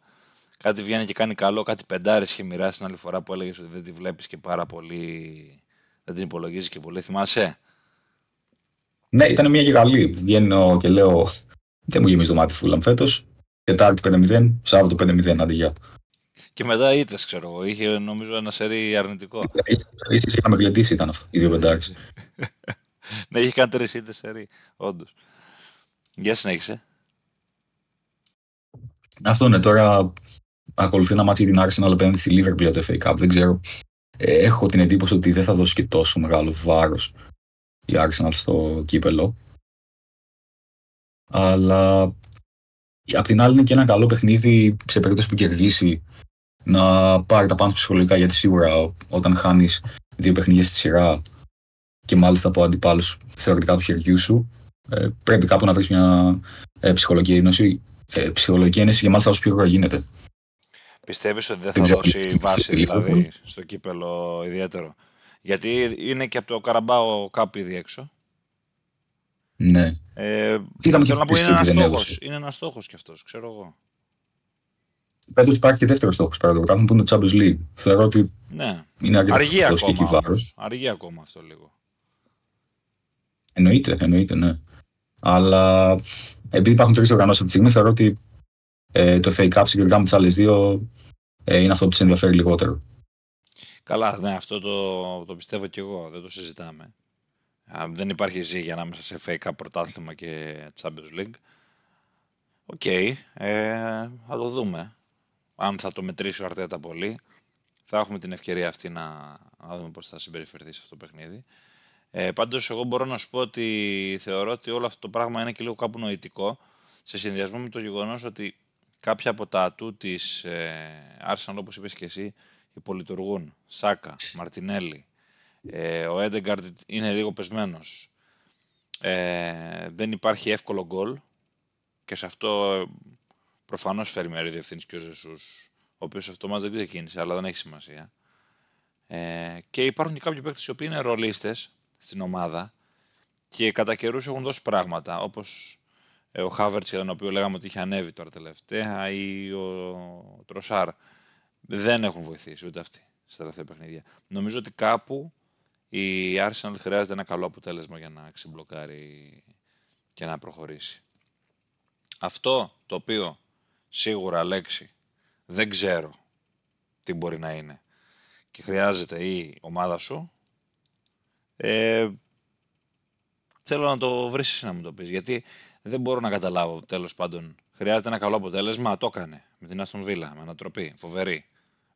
κάτι βγαίνει και κάνει καλό, κάτι πεντάρι είχε μοιράσει την άλλη φορά που έλεγες ότι δεν τη βλέπεις και πάρα πολύ. Δεν την υπολογίζεις και πολύ. Θυμάσαι; Ναι, ήταν μια γεγαλή. Βγαίνω και λέω. Δεν μου γεμίζει το μάτι Φούλαμ φέτος. Τετάρτη 5-0, Σάββατο 5-0, αντί για. Και μετά ήττες, ξέρω εγώ. Είχε νομίζω ένα σερί αρνητικό. στι είχαμε γλεντήσει ήταν αυτό, οι δύο πεντάρι. ναι, είχε κάνει τρεις ήττες σερί, όντως. Για συνέχισε. Αυτό είναι τώρα ακολουθεί ένα μάτσο για την Arsenal απέναντι στη Liverpool για το FA Cup. Δεν ξέρω. Ε, έχω την εντύπωση ότι δεν θα δώσει και τόσο μεγάλο βάρος η Arsenal στο κύπελο. Αλλά απ' την άλλη είναι και ένα καλό παιχνίδι σε περίπτωση που κερδίσει να πάρει τα πάνω ψυχολογικά γιατί σίγουρα όταν χάνεις δύο παιχνίδια στη σειρά και μάλιστα από αντιπάλους θεωρητικά του χεριού σου, ε, πρέπει κάπου να βρεις μια ε, ψυχολογική ένωση, ε, ψυχολογική ένωση και μάλιστα όσο πιο γρήγορα γίνεται. Πιστεύεις ότι δεν θα δώσει βάση δηλαδή στο κύπελο ιδιαίτερο; Γιατί είναι και από το Καραμπάο κάπου ήδη έξω. Ναι. Ε, θέλω να πω είναι ένας στόχος. Είναι ένας στόχος κι αυτός, ξέρω εγώ. Πάντω υπάρχει και δεύτερος στόχος πέρα το που είναι το Champions League. Θεωρώ ότι ναι. είναι αρκετά Αργεί ακόμα, Αργεί ακόμα αυτό λίγο. Εννοείται, εννοείται, ναι. Αλλά επειδή υπάρχουν τρεις διοργανώσεις αυτή τη στιγμή, θεωρώ ότι ε, το FA Cup συγκεκριμένα με τις άλλες δύο ε, είναι αυτό που σε ενδιαφέρει λιγότερο. Καλά, ναι, αυτό το, το πιστεύω κι εγώ, δεν το συζητάμε. δεν υπάρχει ζύγια ανάμεσα σε FA Cup πρωτάθλημα και Champions League. Okay, ε, θα το δούμε. Αν θα το μετρήσει ο Αρτέτα πολύ, θα έχουμε την ευκαιρία αυτή να, να δούμε πώς θα συμπεριφερθεί σε αυτό το παιχνίδι. Ε, πάντως, εγώ μπορώ να σου πω ότι θεωρώ ότι όλο αυτό το πράγμα είναι και λίγο κάπου νοητικό, σε συνδυασμό με το γεγονός ότι κάποια από τα ατού της ε, Arsenal, όπως είπες και εσύ, υπολειτουργούν. Σάκα, Μαρτινέλli, ε, ο Έντεγκαρντ είναι λίγο πεσμένος. Ε, δεν υπάρχει εύκολο γκολ και σε αυτό ε, προφανώς φέρει μέρη διευθύνη και ο Ζεσούς, ο οποίος αυτό μας δεν ξεκίνησε, αλλά δεν έχει σημασία. Ε, και υπάρχουν και κάποιοι παίκτες οι οποίοι είναι ρολίστες στην ομάδα και κατά καιρούς έχουν δώσει πράγματα, όπως ε, ο Χάβερτς για τον οποίο λέγαμε ότι είχε ανέβει τώρα τελευταία ή ο Τροσάρ δεν έχουν βοηθήσει ούτε αυτοί στα τελευταία παιχνίδια. Νομίζω ότι κάπου η Arsenal χρειάζεται ένα καλό αποτέλεσμα για να ξεμπλοκάρει και να προχωρήσει. Αυτό το οποίο σίγουρα λέξη δεν ξέρω τι μπορεί να είναι και χρειάζεται η ομάδα σου ε, Θέλω να το βρεις εσύ να μου το πεις. Γιατί δεν μπορώ να καταλάβω τέλος πάντων. Χρειάζεται ένα καλό αποτέλεσμα. Το έκανε με την Αστον Βίλα, με ανατροπή. Φοβερή.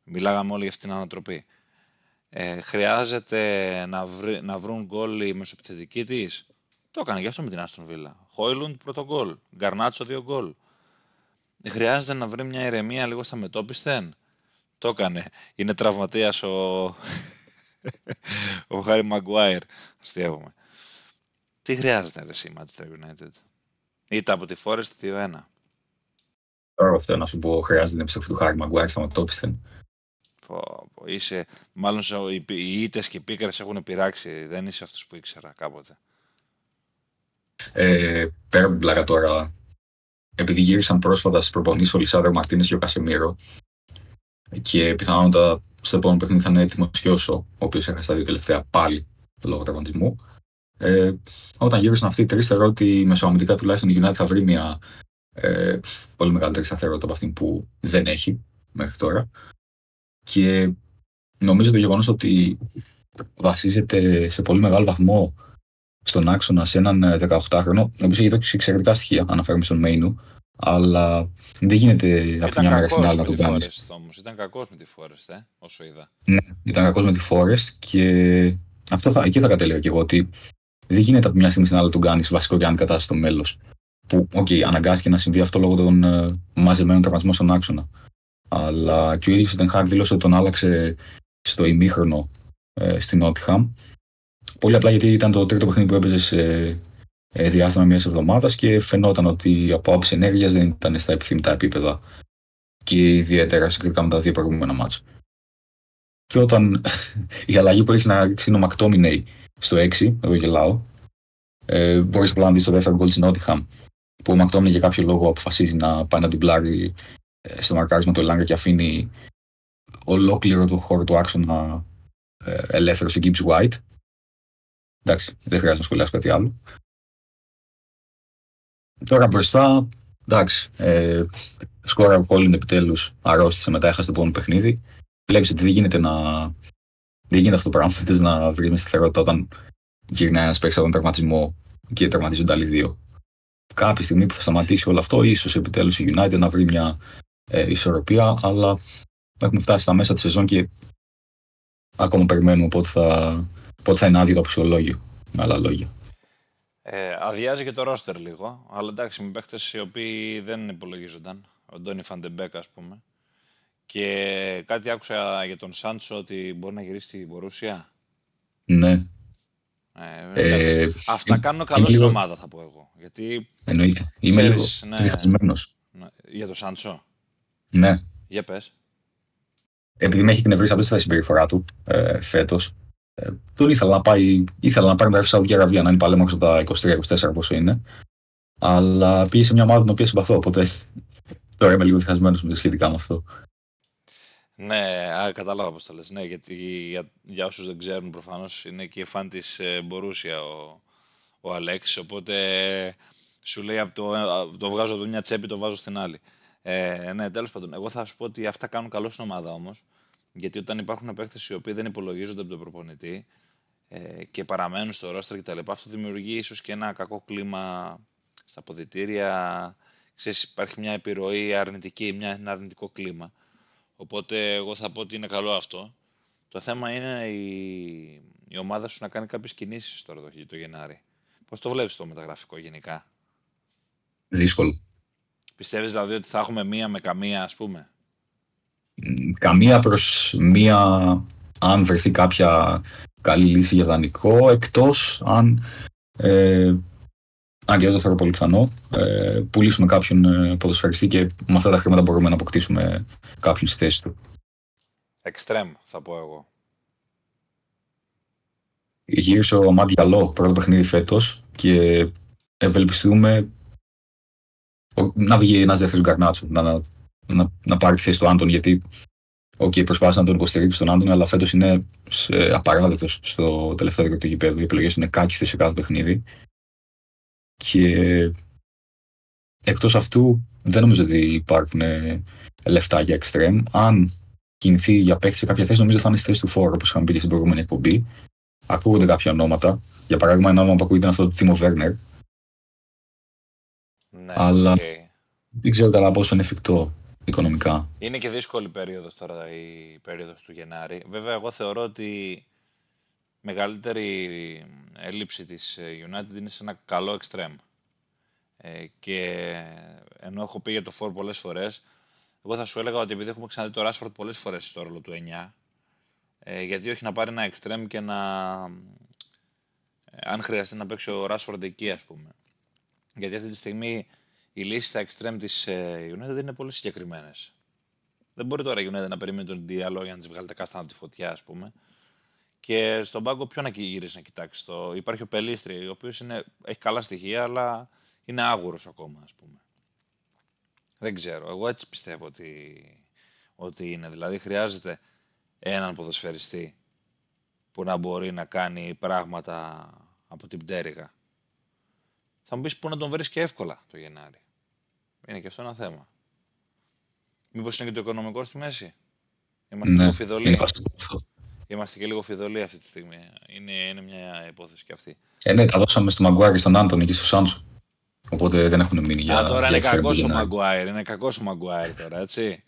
Μιλάγαμε όλοι για αυτήν την ανατροπή. Ε, χρειάζεται να, βρει, να βρουν γκολ η μεσοπιθετική της. Το έκανε γι' αυτό με την Άστον Βίλα. Χόιλουντ πρώτο γκολ. Γκαρνάτσο δύο γκολ. Χρειάζεται να βρει μια ηρεμία λίγο στα μετόπισθεν. Το έκανε. Είναι τραυματίας ο, ο Χάρη Μαγκουάιρ. Αστείευομαι. Τι χρειάζεται ρε η Manchester United; Ήταν από τη Forest 2-1. Τώρα αυτό να σου πω χρειάζεται την επιστροφή του Χάρη Μαγκουάιρ στα μετόπισθεν. Πω, πω, είσαι, μάλλον οι, οι ήττες και οι πίκρες έχουν πειράξει. Δεν είσαι αυτός που ήξερα κάποτε. Ε, πέρα από την πλάκα τώρα, επειδή γύρισαν πρόσφατα στις προπονήσεις ο Λισάδερ Μαρτίνες και ο Κασεμίρο, και πιθανότατα στο επόμενο παιχνίδι θα είναι έτοιμος και όσο, ο οποίος έχασε τα δύο τελευταία πάλι λόγω τραυματισμού. Ε, όταν γύρισαν αυτοί οι τρεις, θεωρώ ότι μεσοαμυντικά τουλάχιστον η United θα βρει μια ε, πολύ μεγαλύτερη σταθερότητα από αυτή που δεν έχει μέχρι τώρα. Και νομίζω το γεγονός ότι βασίζεται σε πολύ μεγάλο βαθμό στον άξονα σε έναν 18χρονο, νομίζω έχει δώσει εξαιρετικά στοιχεία, αναφέρομαι στον Μέινου, αλλά δεν γίνεται από τη μια μέρα στην άλλη να το κάνεις. Ήταν κακός με τη Φόρεστ, ε, όσο είδα. Ναι, ήταν κακός με τη Φόρεστ και αυτό θα, εκεί θα κατέληγα και εγώ ότι δεν γίνεται από μια στιγμή στην άλλη να τον κάνεις βασικό και αναντικατάστατο μέλος. Που, okay, αναγκάστηκε να συμβεί αυτό λόγω των ε, μαζεμένων τραυματισμών στον άξονα. Αλλά και ο ίδιος ο Τενχάκ δήλωσε ότι τον άλλαξε στο ημίχρονο ε, στην Νότιχαμ. Πολύ απλά γιατί ήταν το τρίτο παιχνίδι που έπαιζε σε ε, διάστημα μιας εβδομάδας και φαινόταν ότι από άποψη ενέργειας δεν ήταν στα επιθυμητά επίπεδα και ιδιαίτερα συγκριτικά με τα δύο προηγούμενα μάτσα. Και όταν η αλλαγή που έχει να ρίξει είναι ο Μακτόμινεϊ στο 6, εδώ γελάω, ε, μπορείς απλά να δεις το δεύτερο γκολ της Νότιχαμ που ο Μακτόμινεϊ για κάποιο λόγο αποφασίζει να πάει να ντουμπλάρει ε, στο μαρκάρισμα του Ελάγκα και αφήνει ολόκληρο το χώρο του άξονα ε, ελεύθερο σε Gibbs White. Εντάξει, δεν χρειάζεται να σχολιάσω κάτι άλλο. Τώρα μπροστά, εντάξει, ε, σκόρα ο Κόλλιν επιτέλους αρρώστησε μετά, έχασε το επόμενο παιχνίδι. Βλέπεις ότι δεν γίνεται να. Δεν γίνεται αυτό το πράγμα. να βρει με σταθερότητα όταν γυρνάει ένας παίχτης από τον τραυματισμό και τραυματίζονται άλλοι δύο. Κάποια στιγμή που θα σταματήσει όλο αυτό, ίσως επιτέλους η United να βρει μια ε, ισορροπία, αλλά έχουμε φτάσει στα μέσα της σεζόν και ακόμα περιμένουμε πότε θα, πότε θα είναι άδειο το απουσιολόγιο. Με άλλα λόγια. Ε, αδειάζει και το ρόστερ λίγο, αλλά εντάξει, με παίχτες οι οποίοι δεν υπολογίζονταν. Ο Ντόνι Φαν ντε Μπεκ, ας πούμε. Και κάτι άκουσα για τον Σάντσο ότι μπορεί να γυρίσει στην Μπορούσια. Ναι. Ε, ε, αυτά κάνουν καλό στην ομάδα, θα πω εγώ. Γιατί, Εννοείται. Είμαι λίγο ναι, διχασμένος. Ναι, για τον Σάντσο; Ναι. Για πες. Επειδή με έχει εκνευρίσει απίστευτα η συμπεριφορά του ε, φέτος, ε, τον ήθελα να πάει, ήθελα να πάρει τα Σαουδική Αραβία, να είναι παλέμω τα 23-24 πόσο είναι. Αλλά πήγε σε μια ομάδα την οποία συμπαθώ, οπότε τώρα είμαι λίγο διχασμένος σχετικά με αυτό. Ναι, α, κατάλαβα πώς το λες. Ναι, γιατί για, για όσους δεν ξέρουν προφανώς είναι και φαν της ε, Μπορούσια ο, ο Αλέξ. Οπότε σου λέει από το, το βγάζω από μια τσέπη, το βάζω στην άλλη. Ε, ναι, τέλος πάντων. Εγώ θα σου πω ότι αυτά κάνουν καλό στην ομάδα όμως. Γιατί όταν υπάρχουν παίκτες οι οποίοι δεν υπολογίζονται από τον προπονητή ε, και παραμένουν στο ρόστρα κτλ., αυτό δημιουργεί ίσως και ένα κακό κλίμα στα ποδητήρια. Ξέρεις, υπάρχει μια επιρροή αρνητική, μια, ένα αρνητικό κλίμα. Οπότε εγώ θα πω ότι είναι καλό αυτό. Το θέμα είναι η, η ομάδα σου να κάνει κάποιες κινήσεις τώρα το, το Γενάρη. Πώς το βλέπεις το μεταγραφικό γενικά; Δύσκολο. Πιστεύεις δηλαδή ότι θα έχουμε μία με καμία, ας πούμε; Καμία προς μία αν βρεθεί κάποια καλή λύση για δανεικό, εκτός αν, ε, αν και δεν το θεωρώ πολύ πιθανό, ε, πουλήσουμε κάποιον ε, ποδοσφαιριστή και με αυτά τα χρήματα μπορούμε να αποκτήσουμε κάποιον στη θέση του. Εξτρέμ, θα πω εγώ. Γύρισε ο Αμάντ Γιαλό πρώτο παιχνίδι φέτος και ευελπιστούμε να βγει ένας δεύτερος Γκαρνάτσο, να, να, να πάρει τη θέση του Άντων, γιατί okay, προσπάθησε να τον υποστηρίξει τον Άντων, αλλά φέτος είναι απαράδεκτος στο τελευταίο του γηπέδου. Οι επιλογές είναι κάκιστες σε κάθε παιχνίδι. Και εκτός αυτού, δεν νομίζω ότι υπάρχουν ε, λεφτά για extreme. Αν κινηθεί για παίκτη σε κάποια θέση, νομίζω θα είναι στη θέση του φόρου, όπως είχαμε πει και στην προηγούμενη εκπομπή. Ακούγονται κάποια ονόματα. Για παράδειγμα, ένα όνομα που ακούγεται είναι αυτό του Τίμο Βέρνερ. Ναι, αλλά okay. δεν ξέρω καλά πόσο είναι εφικτό οικονομικά. Είναι και δύσκολη περίοδος τώρα η περίοδος του Γενάρη. Βέβαια, εγώ θεωρώ ότι μεγαλύτερη έλλειψη της United είναι σε ένα καλό extreme. Ε, και ενώ έχω πει για το 4 πολλές φορές, εγώ θα σου έλεγα ότι επειδή έχουμε ξαναδεί το Rashford πολλές φορές στο ρόλο του 9, ε, γιατί όχι να πάρει ένα extreme και να... Ε, αν χρειαστεί να παίξει ο Rashford εκεί, ας πούμε. Γιατί αυτή τη στιγμή οι λύσεις στα extreme της ε, United είναι πολύ συγκεκριμένες. Δεν μπορεί τώρα η United να περιμένει τον Diallo για να της βγάλει τα κάστανα από τη φωτιά, ας πούμε. Και στον πάγκο ποιο να γυρίσει να κοιτάξει. Το... Υπάρχει ο Πελίστρη, ο οποίος έχει καλά στοιχεία, αλλά είναι άγουρος ακόμα, ας πούμε. Δεν ξέρω. Εγώ έτσι πιστεύω ότι, ότι είναι. Δηλαδή χρειάζεται έναν ποδοσφαιριστή που να μπορεί να κάνει πράγματα από την πτέρυγα. Θα μου πεις πού να τον βρεις και εύκολα το Γενάρη. Είναι και αυτό ένα θέμα. Μήπως είναι και το οικονομικό στη μέση; Είμαστε ναι, λίγο φιδωλοί. Είμαστε και λίγο φιδωλοί αυτή τη στιγμή. Είναι, είναι μια υπόθεση και αυτή. Ε, ναι, τα δώσαμε στο Μαγκουάρι, στον Άντωνη και στο Σάντσο. Οπότε δεν έχουν μείνει για. Α, τώρα είναι κακός ο Μαγκουάιρ. Είναι κακός ο Μαγκουάιρ τώρα, έτσι.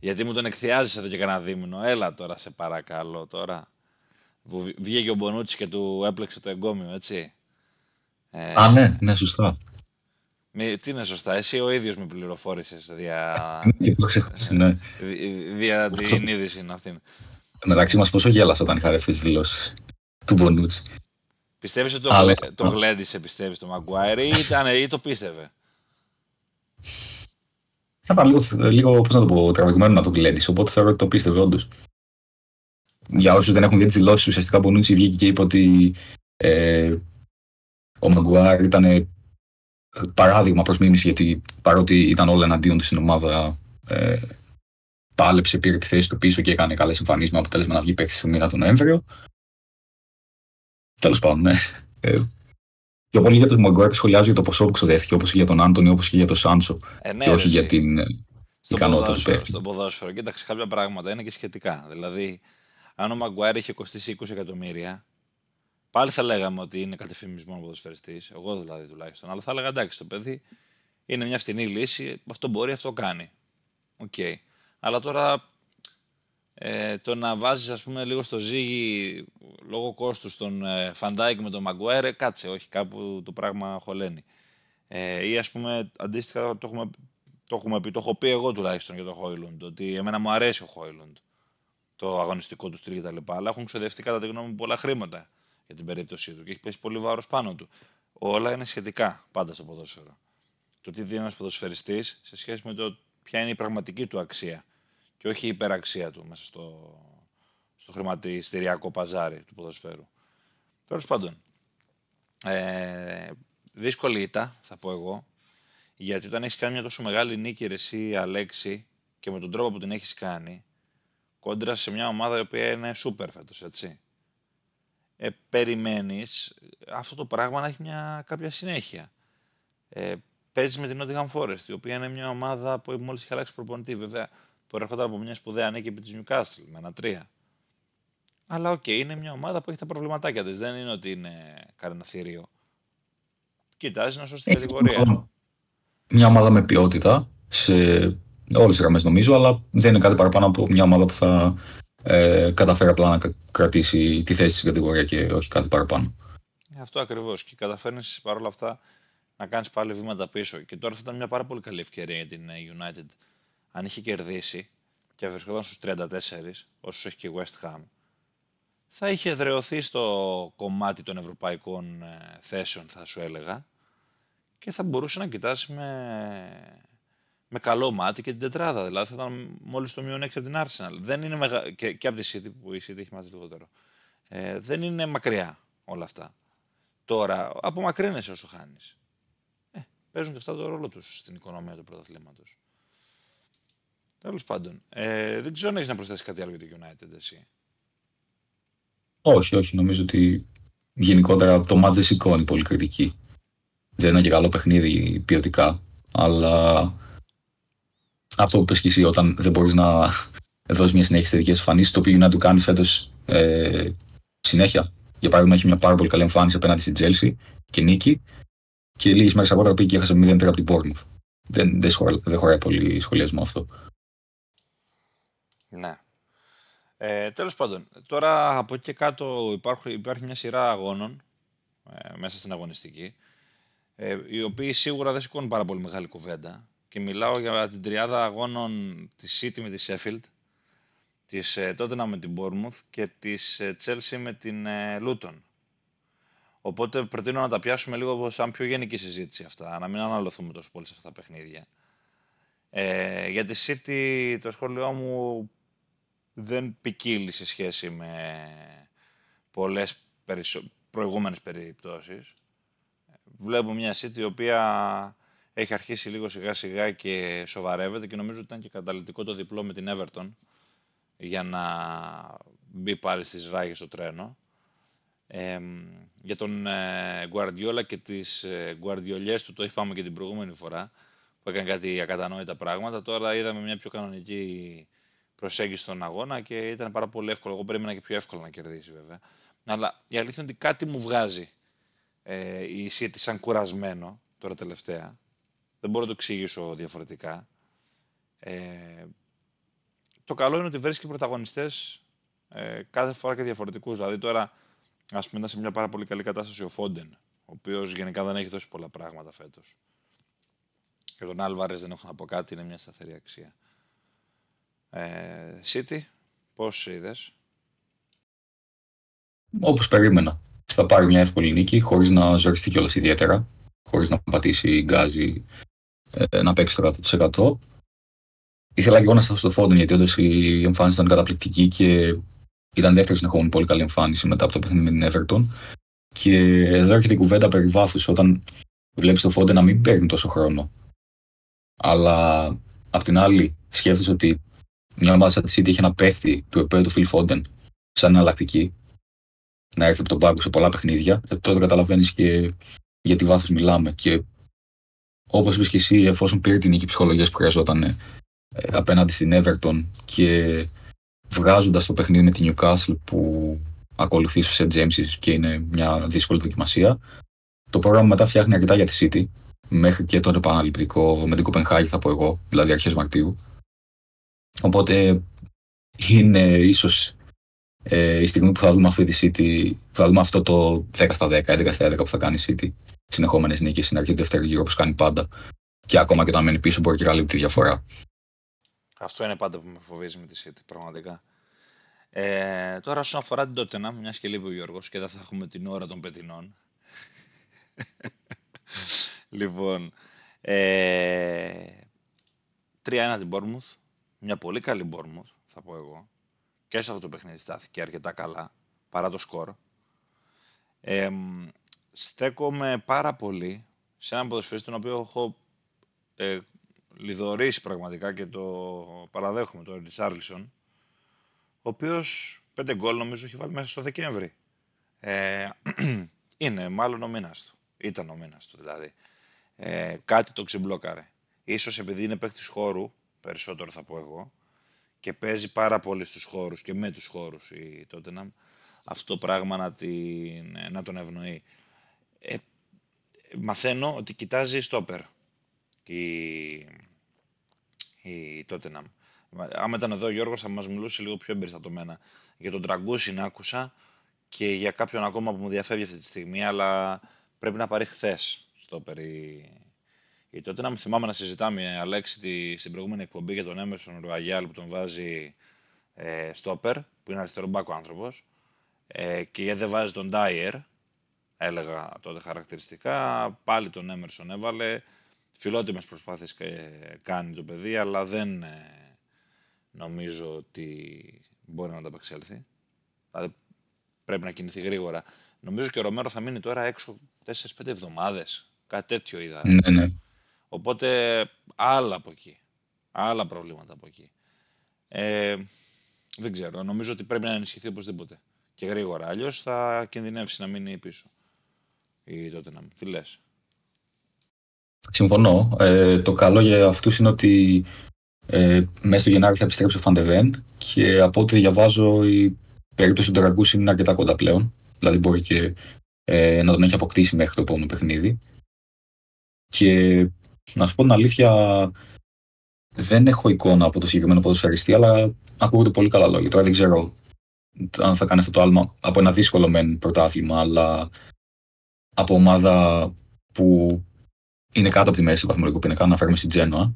Γιατί μου τον εκθιάζει εδώ και κανένα δίμηνο. Έλα τώρα, σε παρακαλώ τώρα. Που βγήκε ο Μπονούτσι και του έπλεξε το εγκόμιο, έτσι. Ε, Α, ναι, ναι, σωστά. Με, τι είναι σωστά, εσύ ο ίδιος με πληροφόρησες δια. ναι. Δια την είδηση είναι αυτή. Μεταξύ μας, πόσο γέλασα όταν είχα αυτέ τι δηλώσεις του Μπονούτσι. Πιστεύεις ότι το, Αλλά... το γλέντισε, πιστεύεις το Μαγκουάιρ ή, ήταν, ή το πίστευε; Θα ήταν λίγο, λίγο πώς να το πω, τραβηγμένο να το γλέντισε, οπότε θεωρώ ότι το πίστευε όντως. Για όσους δεν έχουν δει τις δηλώσεις, ουσιαστικά ο Μπονούτσι βγήκε και είπε ότι ε, ο Μαγκουάρ ήταν παράδειγμα προς μίμηση, γιατί παρότι ήταν όλα εναντίον της στην ομάδα, ε, πάλεψε, πήρε τη θέση του πίσω και έκανε καλές εμφανίσεις με αποτέλεσμα να βγει παίκτης στο μήνα τον Νοέμβριο. Τέλος πάντων, ναι. Ε, πιο πολύ για τον Μαγκουάρ σχολιάζω για το ποσό που ξοδεύτηκε, όπως και για τον Άντωνη, όπως και για τον Σάντσο. Ε, ναι, και όχι για την ε, ικανότητα του παίκτη. Στον ποδόσφαιρο, κοίταξε, κάποια πράγματα είναι και σχετικά. Δηλαδή, αν ο Μαγκουάρ είχε κοστίσει 20 εκατομμύρια, Πάλι θα λέγαμε ότι είναι κατ' ευφημισμό ποδοσφαιριστής. Εγώ δηλαδή τουλάχιστον. Αλλά θα έλεγα εντάξει, το παιδί είναι μια φτηνή λύση. Αυτό μπορεί, αυτό κάνει. Okay. Αλλά τώρα ε, το να βάζεις ας πούμε λίγο στο ζύγι λόγω κόστους τον ε, Φαν Ντάικ με τον Μαγκουάιρ, κάτσε, όχι, κάπου το πράγμα χωλαίνει. Ε, ή ας πούμε αντίστοιχα το έχουμε, το έχουμε πει, το έχω πει εγώ τουλάχιστον για τον Χόιλουντ, ότι εμένα μου αρέσει ο Χόιλουντ το αγωνιστικό του στυλ κτλ. Αλλά έχουν ξοδευτεί κατά τη γνώμη μου πολλά χρήματα για την περίπτωσή του και έχει πέσει πολύ βάρος πάνω του. Όλα είναι σχετικά πάντα στο ποδόσφαιρο. Το τι δίνει ένας ποδοσφαιριστής σε σχέση με το ποια είναι η πραγματική του αξία και όχι η υπεραξία του μέσα στο, στο χρηματιστηριακό παζάρι του ποδοσφαίρου. Τέλος πάντων, ε, δύσκολη ήττα, θα πω εγώ, γιατί όταν έχεις κάνει μια τόσο μεγάλη νίκη, εσύ Αλέξη, και με τον τρόπο που την έχεις κάνει, κόντρα σε μια ομάδα η οποία είναι σούπερ φέτος, έτσι ε, περιμένεις αυτό το πράγμα να έχει μια κάποια συνέχεια. Ε, Παίζεις με την Nottingham Forest, η οποία είναι μια ομάδα που μόλις έχει αλλάξει προπονητή. Βέβαια, προέρχονταν από μια σπουδαία νίκη επί της Newcastle με ένα τρία. Αλλά okay, είναι μια ομάδα που έχει τα προβληματάκια της. Δεν είναι ότι είναι κανένα θηρίο. Κοιτάζει να σώσει την κατηγορία. Μια ομάδα με ποιότητα σε όλες τις γραμμές νομίζω, αλλά δεν είναι κάτι παραπάνω από μια ομάδα που θα ε, καταφέρει απλά να κρατήσει τη θέση στην κατηγορία και όχι κάτι παραπάνω. Ε, αυτό ακριβώς. Και καταφέρνεις παρόλα αυτά να κάνεις πάλι βήματα πίσω. Και τώρα θα ήταν μια πάρα πολύ καλή ευκαιρία για την ε, United αν είχε κερδίσει και βρισκόταν στους 34, όσο έχει και η West Ham. Θα είχε εδρεωθεί στο κομμάτι των ευρωπαϊκών ε, θέσεων, θα σου έλεγα, και θα μπορούσε να κοιτάσει με με καλό μάτι και την τετράδα. Δηλαδή θα ήταν μόλις το μείον 6 από την Arsenal. Δεν είναι μεγα... και, και από τη City που η City έχει μάθει λιγότερο. Ε, δεν είναι μακριά όλα αυτά. Τώρα, απομακρύνεσαι όσο χάνεις. Ε, παίζουν και αυτά το ρόλο τους στην οικονομία του πρωταθλήματος. Τέλος πάντων, ε, δεν ξέρω αν έχεις να προσθέσεις κάτι άλλο για το United εσύ. Όχι, όχι. Νομίζω ότι γενικότερα το μάτζ σηκώνει πολύ κριτική. Δεν είναι και καλό παιχνίδι ποιοτικά, αλλά αυτό που πες και εσύ, όταν δεν μπορείς να δώσεις μια συνέχεια σε τέτοιες εμφανίσεις, το οποίο να του κάνει φέτος ε, συνέχεια. Για παράδειγμα, έχει μια πάρα πολύ καλή εμφάνιση απέναντι στην Τζέλση και νίκη. Και λίγες μέρες αργότερα πήγε και έχασε 0-3 από την Bournemouth. Δεν, δεν, δεν χωράει πολύ σχολιασμό αυτό. Ναι. Ε, τέλος πάντων, τώρα από εκεί και κάτω υπάρχει, υπάρχει μια σειρά αγώνων ε, μέσα στην αγωνιστική, ε, οι οποίοι σίγουρα δεν σηκώνουν πάρα πολύ μεγάλη κουβέντα. Και μιλάω για την τριάδα αγώνων της City με τη Sheffield, της ε, Tottenham με την Bournemouth και της ε, Chelsea με την ε, Luton. Οπότε προτείνω να τα πιάσουμε λίγο σαν πιο γενική συζήτηση αυτά, να μην αναλωθούμε τόσο πολύ σε αυτά τα παιχνίδια. Ε, για τη City το σχόλιο μου δεν ποικίλει σε σχέση με πολλές περισσο... προηγούμενες περιπτώσεις. Βλέπουμε μια City η οποία έχει αρχίσει λίγο σιγά σιγά και σοβαρεύεται και νομίζω ότι ήταν και καταλητικό το διπλό με την Everton για να μπει πάλι στις ράγες στο τρένο. Ε, για τον ε, Guardiola και τις ε, Guardioliές του το είπαμε και την προηγούμενη φορά που έκανε κάτι ακατανόητα πράγματα. Τώρα είδαμε μια πιο κανονική προσέγγιση στον αγώνα και ήταν πάρα πολύ εύκολο. Εγώ περίμενα και πιο εύκολο να κερδίσει βέβαια. Αλλά η αλήθεια είναι ότι κάτι μου βγάζει ε, η City σαν κουρασμένο τώρα τελευταία. Δεν μπορώ να το εξηγήσω διαφορετικά. Ε, το καλό είναι ότι βρίσκει πρωταγωνιστές ε, κάθε φορά και διαφορετικούς. Δηλαδή τώρα, ας πούμε, ήταν σε μια πάρα πολύ καλή κατάσταση ο Φόντεν, ο οποίος γενικά δεν έχει δώσει πολλά πράγματα φέτος. Και τον Άλβαρες δεν έχω να πω κάτι, είναι μια σταθερή αξία. Ε, City, πώς είδες; Όπως περίμενα. Θα πάρει μια εύκολη νίκη, χωρίς να ζοριστεί κιόλας ιδιαίτερα, χωρίς να πατήσει γκάζι, ε, να παίξει το 100%. Ήθελα και εγώ να σταθώ στο Φόντεν, γιατί όντως η εμφάνιση ήταν καταπληκτική και ήταν δεύτερη συνεχόμενη πολύ καλή εμφάνιση μετά από το παιχνίδι με την Everton. Και εδώ έρχεται η κουβέντα περί βάθους, όταν βλέπεις το Φόντεν να μην παίρνει τόσο χρόνο. Αλλά απ' την άλλη σκέφτεσαι ότι μια ομάδα σαν τη City έχει ένα παίχτη του επίπεδου του Phil Foden σαν εναλλακτική να έρθει από τον πάγκο σε πολλά παιχνίδια. Ε, τότε καταλαβαίνεις και για τι βάθος μιλάμε. Και όπως είπες και εσύ, εφόσον πήρε την νίκη ψυχολογίας που χρειαζόταν ε, απέναντι στην Everton και βγάζοντας το παιχνίδι με την Newcastle που ακολουθεί στο St. James's και είναι μια δύσκολη δοκιμασία. Το πρόγραμμα μετά φτιάχνει αρκετά για τη City, μέχρι και το επαναληπτικό με την Κοπενχάγη, θα πω εγώ, δηλαδή αρχές Μαρτίου. Οπότε είναι ίσως ε, η στιγμή που θα δούμε αυτή τη City, που θα δούμε αυτό το 10 στα 10, 11 στα 11 που θα κάνει η City. Συνεχόμενες νίκες στην αρχή του δεύτερου γύρου όπως κάνει πάντα. Και ακόμα και όταν μένει πίσω μπορεί και να τη διαφορά. Αυτό είναι πάντα που με φοβίζει με τη City, πραγματικά. Ε, τώρα, όσον αφορά την Tottenham, μιας και λείπει ο Γιώργος και δεν θα έχουμε την ώρα των πετεινών. λοιπόν, ε, 3-1 την Bournemouth μια πολύ καλή Bournemouth, θα πω εγώ, και σε αυτό το παιχνίδι στάθηκε αρκετά καλά, παρά το σκορ. Ε, στέκομαι πάρα πολύ σε έναν ποδοσφαιριστή τον οποίο έχω ε, λιδωρήσει πραγματικά και το παραδέχομαι, τον Ρισάρλισον, ο οποίος πέντε γκολ νομίζω έχει βάλει μέσα στο Δεκέμβρη. Ε, είναι μάλλον ο μήνας του. Ήταν ο μήνας του δηλαδή. Ε, κάτι το ξεμπλόκαρε. Ίσως επειδή είναι παίκτης χώρου, περισσότερο θα πω εγώ, και παίζει πάρα πολύ στους χώρους και με τους χώρους η Tottenham, αυτό το πράγμα να, την, να τον ευνοεί. Ε, μαθαίνω ότι κοιτάζει στόπερ η, η Tottenham. Άμα ήταν εδώ ο Γιώργος θα μας μιλούσε λίγο πιο εμπεριστατωμένα. Για τον Τραγκούσιν άκουσα και για κάποιον ακόμα που μου διαφεύγει αυτή τη στιγμή, αλλά πρέπει να πάρει χθες στόπερ η, και τότε να μην θυμάμαι να συζητάμε, Αλέξη, τη, στην προηγούμενη εκπομπή για τον Έμερσον Ρουαγιάλ που τον βάζει ε, στόπερ, που είναι αριστερό μπάκο άνθρωπος, ε, και γιατί δεν βάζει τον Ντάιερ, έλεγα τότε χαρακτηριστικά. Πάλι τον Έμερσον έβαλε. Φιλότιμες προσπάθειες κάνει το παιδί, αλλά δεν ε, νομίζω ότι μπορεί να ανταπεξέλθει. Δηλαδή πρέπει να κινηθεί γρήγορα. Νομίζω και ο Ρωμέρο θα μείνει τώρα έξω 4-5 εβδομάδες. Κάτι τέτοιο είδα. Ναι, ναι. Οπότε άλλα από εκεί. Άλλα προβλήματα από εκεί. Ε, δεν ξέρω. Νομίζω ότι πρέπει να ενισχυθεί οπωσδήποτε. Και γρήγορα. Αλλιώς θα κινδυνεύσει να μείνει πίσω. Ή τότε να Τι λες; Συμφωνώ. Ε, το καλό για αυτούς είναι ότι ε, μέσα στο Γενάρη θα επιστρέψει ο Φαντεβέν και από ό,τι διαβάζω η περίπτωση του Ραγκού είναι αρκετά κοντά πλέον. Δηλαδή μπορεί και ε, να τον έχει αποκτήσει μέχρι το επόμενο παιχνίδι. Και να σου πω την αλήθεια, δεν έχω εικόνα από το συγκεκριμένο ποδοσφαιριστή, αλλά ακούγονται πολύ καλά λόγια. Τώρα δεν ξέρω αν θα κάνει αυτό το άλμα από ένα δύσκολο μεν πρωτάθλημα, αλλά από ομάδα που είναι κάτω από τη μέση βαθμολογικού πίνακα, αναφέρουμε στην Τζένοα,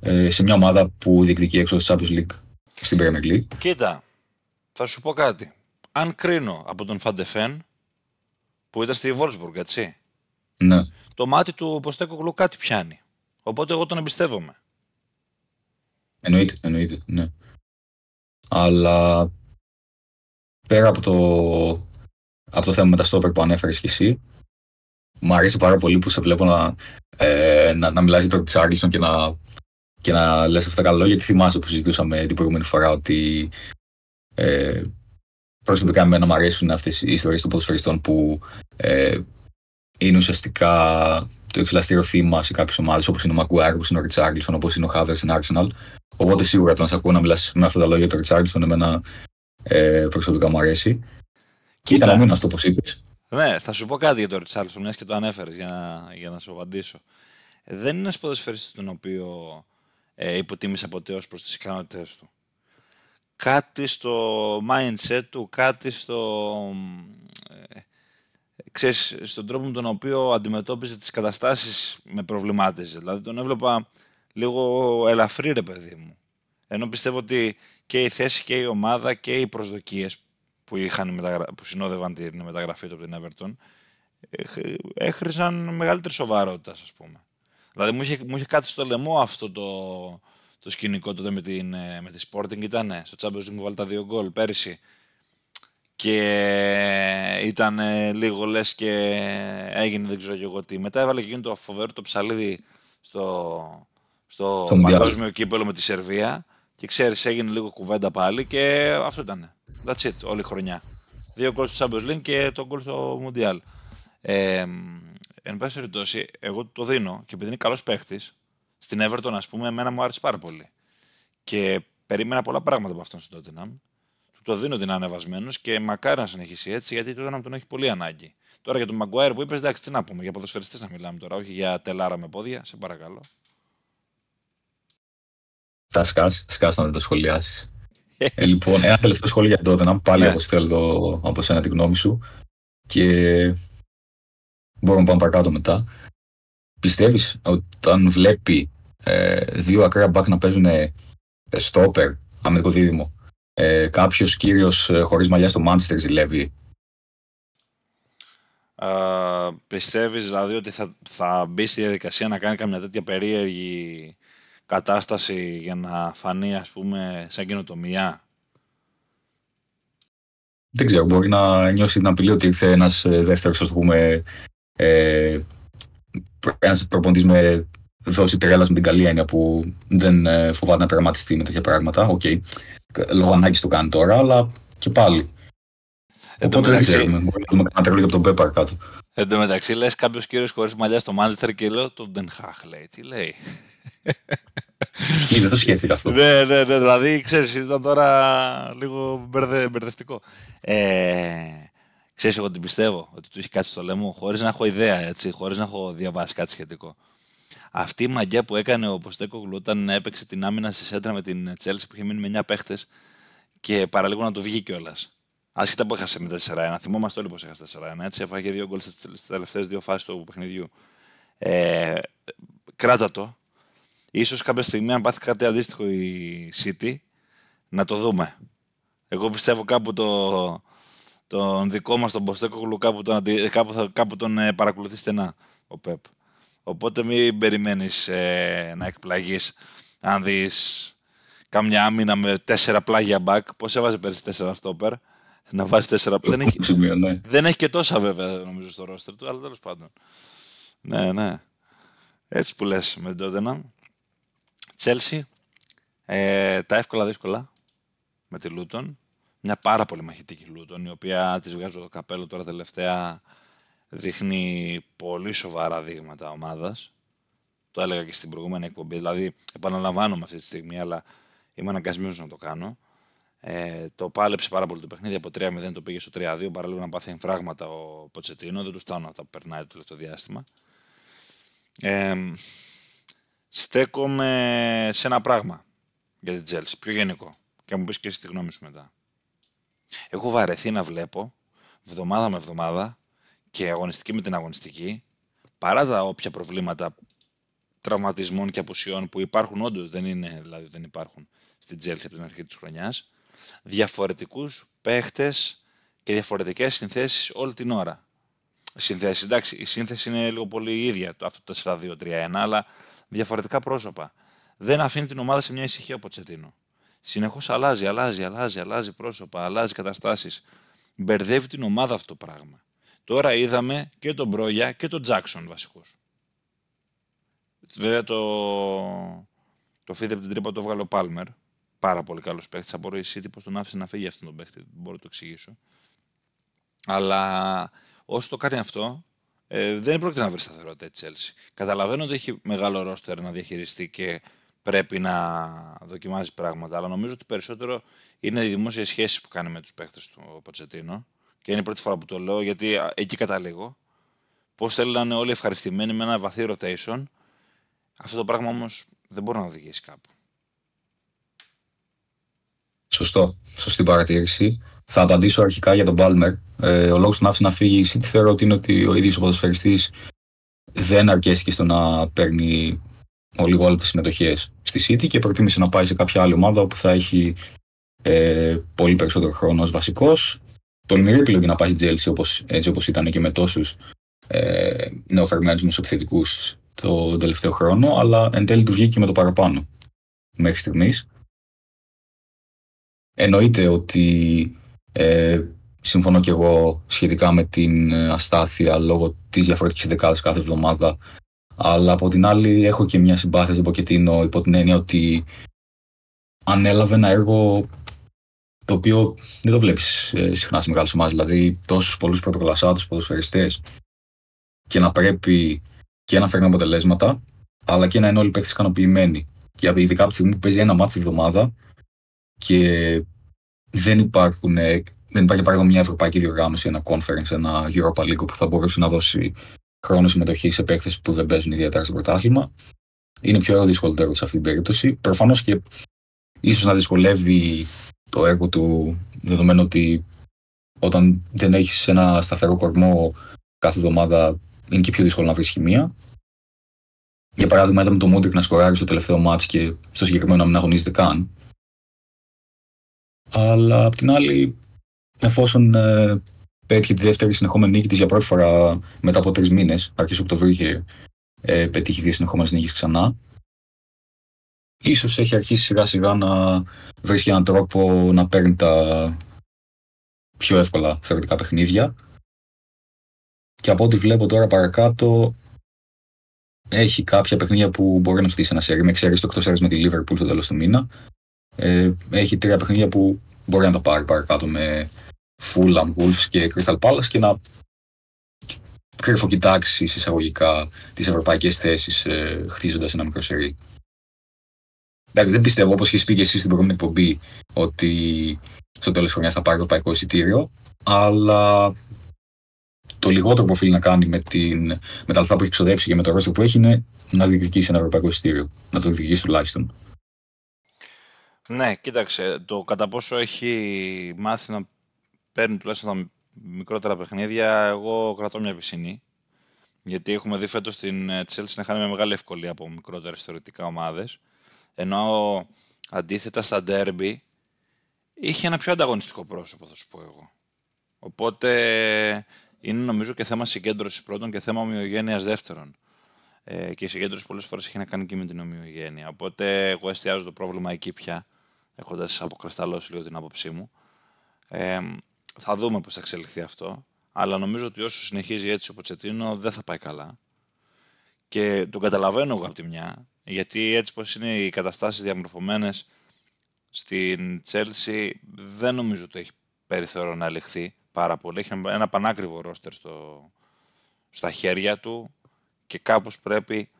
ε, σε μια ομάδα που διεκδικεί έξω στο Champions League στην Premier League. Κοίτα, θα σου πω κάτι. Αν κρίνω από τον Φαντεφέν, που ήταν στη Βόλσμπουργκ, έτσι. Ναι. Το μάτι του Ποστέκογλου κάτι πιάνει. Οπότε εγώ τον εμπιστεύομαι. Εννοείται, εννοείται, ναι. Αλλά πέρα από το, από το θέμα με τα στόπερ που ανέφερες και εσύ, μου αρέσει πάρα πολύ που σε βλέπω να, ε, να, να μιλάς για τον Τσάρλισον και να, και να λες αυτά τα καλά λόγια, γιατί θυμάσαι που συζητούσαμε την προηγούμενη φορά ότι ε, προσωπικά εμένα μου αρέσουν αυτές οι ιστορίες των ποδοσφαιριστών που ε, είναι ουσιαστικά το εξελαστήριο θύμα σε κάποιες ομάδες όπως είναι ο Μακουάρ, όπως είναι ο Ριτσάρλισον, όπως είναι ο Χάβερ στην Arsenal. Οπότε σίγουρα το να σε ακούω να μιλάς με αυτά τα λόγια του Ριτσάρλισον, εμένα ε, προσωπικά μου αρέσει. Κοίτα. να μην αυτό όπω είπες. Ναι, θα σου πω κάτι για τον Ριτσάρλισον, μιας και το ανέφερες για να, για να σου απαντήσω. Δεν είναι ένας ποδοσφαιριστής τον οποίο ε, υποτίμησα ποτέ ως προς τις ικανότητές του. Κάτι στο mindset του, κάτι στο. Ε, ξέρεις, στον τρόπο με τον οποίο αντιμετώπιζε τις καταστάσεις με προβλημάτιζε. Δηλαδή τον έβλεπα λίγο ελαφρύ ρε παιδί μου. Ενώ πιστεύω ότι και η θέση και η ομάδα και οι προσδοκίες που, είχαν, που συνόδευαν την μεταγραφή του από την Everton έχρισαν μεγαλύτερη σοβαρότητα, ας πούμε. Δηλαδή μου είχε, μου είχε κάτι στο λαιμό αυτό το, το σκηνικό τότε με, την, με τη Sporting ήταν στο Champions League μου βάλει τα δύο γκολ πέρυσι και ήταν λίγο λες και έγινε δεν ξέρω και εγώ τι. Μετά έβαλε και εκείνο το φοβερό το ψαλίδι στο, στο, παγκόσμιο κύπελο με τη Σερβία και ξέρεις έγινε λίγο κουβέντα πάλι και αυτό ήταν. That's it, όλη η χρονιά. Δύο γκολ στο Champions League και το γκολ στο Mundial. Ε, εν πάση περιπτώσει, εγώ το δίνω και επειδή είναι καλός παίχτης, στην Everton ας πούμε, εμένα μου άρεσε πάρα πολύ. Και περίμενα πολλά πράγματα από αυτόν στον Tottenham το δίνω ότι είναι ανεβασμένος και μακάρι να συνεχίσει έτσι, γιατί τότε να τον έχει πολύ ανάγκη. Τώρα για τον Μαγκουάιρ που είπες, εντάξει, τι να πούμε, για ποδοσφαιριστές να μιλάμε τώρα, όχι για τελάρα με πόδια, σε παρακαλώ. Θα σκάσει, θα σκάσει να το σχολιάσεις. Ε, λοιπόν, ένα τελευταίο σχόλιο για τότε, να πάλι όπως θέλω από σένα τη γνώμη σου και μπορούμε να πάμε παρακάτω μετά. Πιστεύεις ότι όταν βλέπει ε, δύο ακραία μπακ να παίζουν στόπερ, αμερικό δίδυμο, ε, κάποιος κύριος ε, χωρίς μαλλιά στο Μάντσεστερ ζηλεύει; Uh, πιστεύεις δηλαδή ότι θα, θα μπει στη διαδικασία να κάνει καμιά τέτοια περίεργη κατάσταση για να φανεί ας πούμε σαν κοινοτομία. Δεν ξέρω, μπορεί να νιώσει την απειλή ότι ήρθε ένας ε, δεύτερος ας πούμε ε, ένας προπονητής με δόση τρέλας με την καλή έννοια που δεν ε, φοβάται να πειραματιστεί με τέτοια πράγματα. Okay λόγω ανάγκης το κάνει τώρα, αλλά και πάλι. Εν Οπότε δεν ξέρουμε. Μπορεί να δούμε κανένα τρελό από τον Πεπ παρακάτω. Εν τω μεταξύ, λες κάποιος κύριος χωρίς μαλλιά στο Μάντσεστερ και λέω τον Τεν Χάαγκ, λέει. Τι λέει. Ή δεν το σκέφτηκα αυτό. ναι, ναι, ναι. Δηλαδή, ξέρεις, ήταν τώρα λίγο μπερδε, μπερδευτικό. Ε, ξέρεις εγώ την πιστεύω ότι του έχει κάτσει στο λαιμό χωρίς να έχω ιδέα έτσι, χωρίς να έχω διαβάσει κάτι σχετικό. Αυτή η μαγιά που έκανε ο Ποστέκογλου όταν έπαιξε την άμυνα στη σέντρα με την Τσέλση που είχε μείνει με 9 παίχτες και παραλίγο να το βγει κιόλας. Άσχετα που έχασε με 4-1. Θυμόμαστε όλοι πως έχασε 4-1. Έτσι έφαγε δύο γκολ στις τελευταίες δύο φάσεις του παιχνιδιού. Ε, κράτα το. Ίσως κάποια στιγμή αν πάθει κάτι αντίστοιχο η City να το δούμε. Εγώ πιστεύω κάπου το, τον δικό μας τον Ποστέκογλου κάπου τον, κάπου, κάπου τον ε, παρακολουθεί στενά ο Πεπ. Οπότε μην περιμένεις ε, να εκπλαγείς αν δεις καμιά άμυνα με τέσσερα πλάγια back. Πώς έβαζε πέρσι τέσσερα στόπερ. Να βάζει τέσσερα πλάγια. δεν, έχει, ναι. δεν έχει και τόσα βέβαια νομίζω στο ρόστερ του, αλλά τέλος πάντων. Ναι, ναι. Έτσι που λες με την Tottenham. Chelsea. Ε, τα εύκολα δύσκολα με τη Λούτον. Μια πάρα πολύ μαχητική Λούτον, η οποία της βγάζω το καπέλο τώρα τελευταία δείχνει πολύ σοβαρά δείγματα ομάδας. Το έλεγα και στην προηγούμενη εκπομπή. Δηλαδή, επαναλαμβάνομαι αυτή τη στιγμή, αλλά είμαι αναγκασμένος να το κάνω. Ε, το πάλεψε πάρα πολύ το παιχνίδι από 3-0 το πήγε στο 3-2 παρά να πάθει εμφράγματα ο Ποτσετίνο δεν τους φτάνουν αυτά που περνάει το τελευταίο διάστημα. Ε, στέκομαι σε ένα πράγμα για την Τσέλσι, πιο γενικό και μου πεις και εσύ τη γνώμη σου μετά. Έχω βαρεθεί να βλέπω βδομάδα με βδομάδα και αγωνιστική με την αγωνιστική παρά τα όποια προβλήματα τραυματισμών και απουσιών που υπάρχουν όντως, δεν είναι δηλαδή δεν υπάρχουν στην Τσέλσι από την αρχή της χρονιάς διαφορετικούς παίχτες και διαφορετικές συνθέσεις όλη την ώρα. Συνθέσεις, εντάξει, η σύνθεση είναι λίγο πολύ ίδια, αυτό το 4-2-3-1, αλλά διαφορετικά πρόσωπα. Δεν αφήνει την ομάδα σε μια ησυχία από Τσετίνο. Συνεχώς αλλάζει, αλλάζει, αλλάζει, αλλάζει πρόσωπα, αλλάζει καταστάσεις. Μπερδεύει την ομάδα αυτό το πράγμα. Τώρα είδαμε και τον Μπρόγια και τον Τζάξον βασικούς. Βέβαια το, το φίδε από την τρύπα το έβγαλε ο Πάλμερ, πάρα πολύ καλός παίχτη. Θα μπορεί η City πώ τον άφησε να φύγει αυτόν τον παίχτη. Μπορώ να το εξηγήσω. Αλλά όσο το κάνει αυτό, ε, δεν πρόκειται να βρει σταθερότητα η Chelsea. Καταλαβαίνω ότι έχει μεγάλο ρόστερ να διαχειριστεί και πρέπει να δοκιμάζει πράγματα, αλλά νομίζω ότι περισσότερο είναι οι δημόσιες σχέσεις που κάνει με τους παίχτε του ο Ποτσετίνο. Και είναι η πρώτη φορά που το λέω, γιατί εκεί καταλήγω. Πώς θέλει να είναι όλοι ευχαριστημένοι με ένα βαθύ rotation. Αυτό το πράγμα όμως δεν μπορεί να οδηγήσει κάπου. Σωστό. Σωστή παρατήρηση. Θα απαντήσω αρχικά για τον Μπάλμερ. Ε, ο λόγος που τον άφησε να φύγει η City θεωρώ ότι είναι ότι ο ίδιος ο ποδοσφαιριστής δεν αρκέστηκε στο να παίρνει ολιγόλεπτες συμμετοχές στη City και προτίμησε να πάει σε κάποια άλλη ομάδα όπου θα έχει ε, πολύ περισσότερο χρόνο ως βασικός. Τολμηρή επιλογή να πάει στη Τζέλση έτσι όπως ήταν και με τόσους ε, νεοφερμένου μεσοπιθετικού το τελευταίο χρόνο, αλλά εν τέλει του βγήκε με το παραπάνω μέχρι στιγμής. Εννοείται ότι ε, συμφωνώ και εγώ σχετικά με την αστάθεια λόγω της διαφορετικής δεκάδας κάθε εβδομάδα αλλά από την άλλη έχω και μια συμπάθεια στον Ποκετίνο υπό την έννοια ότι ανέλαβε ένα έργο το οποίο δεν το βλέπεις ε, συχνά σε μεγάλες ομάδες, δηλαδή τόσους πολλούς πρωτοκλασσάτους ποδοσφαιριστές και να πρέπει και να φέρνει αποτελέσματα αλλά και να είναι όλοι παίχτες ικανοποιημένοι. Και ειδικά από τη στιγμή που παίζει ένα μάτι τη εβδομάδα και δεν, υπάρχουν, ε, δεν υπάρχει παράδειγμα μια ευρωπαϊκή διοργάνωση, ένα conference, ένα Europa League που θα μπορούσε να δώσει χρόνο συμμετοχή σε παίκτες που δεν παίζουν ιδιαίτερα στο πρωτάθλημα. Είναι πιο δύσκολο το έργο σε αυτή την περίπτωση. Προφανώς και ίσως να δυσκολεύει το έργο του δεδομένου ότι όταν δεν έχεις ένα σταθερό κορμό κάθε εβδομάδα είναι και πιο δύσκολο να βρεις χημεία. Για παράδειγμα, είδαμε το Μούντρικ να σκοράρει στο τελευταίο μάτς και στο συγκεκριμένο να μην αγωνίζεται καν. Αλλά απ' την άλλη, εφόσον ε, πέτυχε τη δεύτερη συνεχόμενη νίκη της για πρώτη φορά μετά από τρεις μήνες, αρχές Οκτωβρίου είχε ε, πετύχει δύο συνεχόμενες νίκες ξανά. Ίσως έχει αρχίσει σιγά σιγά να βρίσκει έναν τρόπο να παίρνει τα πιο εύκολα θεωρητικά παιχνίδια. Και από ό,τι βλέπω τώρα παρακάτω, έχει κάποια παιχνίδια που μπορεί να χτίσει ένα σερί. Με εξαίρεση το εκτός με τη Liverpool στο τέλος του μήνα. Ε, έχει τρία παιχνίδια που μπορεί να τα πάρει παρακάτω με Fulham, Wolves και Crystal Palace και να κρυφοκοιτάξει εισαγωγικά τις ευρωπαϊκές θέσεις ε, χτίζοντας ένα μικρό σερί. Εντάξει, δεν πιστεύω, όπως είχε πει και εσύ στην προηγούμενη εκπομπή, ότι στο τέλος της χρονιάς θα πάρει ευρωπαϊκό εισιτήριο, αλλά το λιγότερο που οφείλει να κάνει με, την, με τα λεφτά που έχει ξοδέψει και με το ρόλο που έχει είναι να διεκδικήσει ένα ευρωπαϊκό εισιτήριο. Να το διεκδικήσει τουλάχιστον. Ναι, κοίταξε, το κατά πόσο έχει μάθει να παίρνει τουλάχιστον τα μικρότερα παιχνίδια, εγώ κρατώ μια πισινή. Γιατί έχουμε δει φέτος την Chelsea να χάνει με μεγάλη ευκολία από μικρότερε θεωρητικά ομάδες. Ενώ αντίθετα στα derby είχε ένα πιο ανταγωνιστικό πρόσωπο, θα σου πω εγώ. Οπότε είναι νομίζω και θέμα συγκέντρωσης πρώτον και θέμα ομοιογένειας δεύτερον. Ε, και η συγκέντρωση πολλές φορές έχει να κάνει και με την ομοιογένεια. Οπότε εγώ εστιάζω το πρόβλημα εκεί πια έχοντας αποκρισταλώσει λίγο την άποψή μου. Ε, θα δούμε πώς θα εξελιχθεί αυτό. Αλλά νομίζω ότι όσο συνεχίζει έτσι ο Ποτσετίνο δεν θα πάει καλά. Και τον καταλαβαίνω εγώ από τη μια, γιατί έτσι πως είναι οι καταστάσεις διαμορφωμένες στην Τσέλσι δεν νομίζω ότι έχει περιθώριο να ελεγχθεί πάρα πολύ. Έχει ένα πανάκριβο ρόστερ στο, στα χέρια του και κάπως πρέπει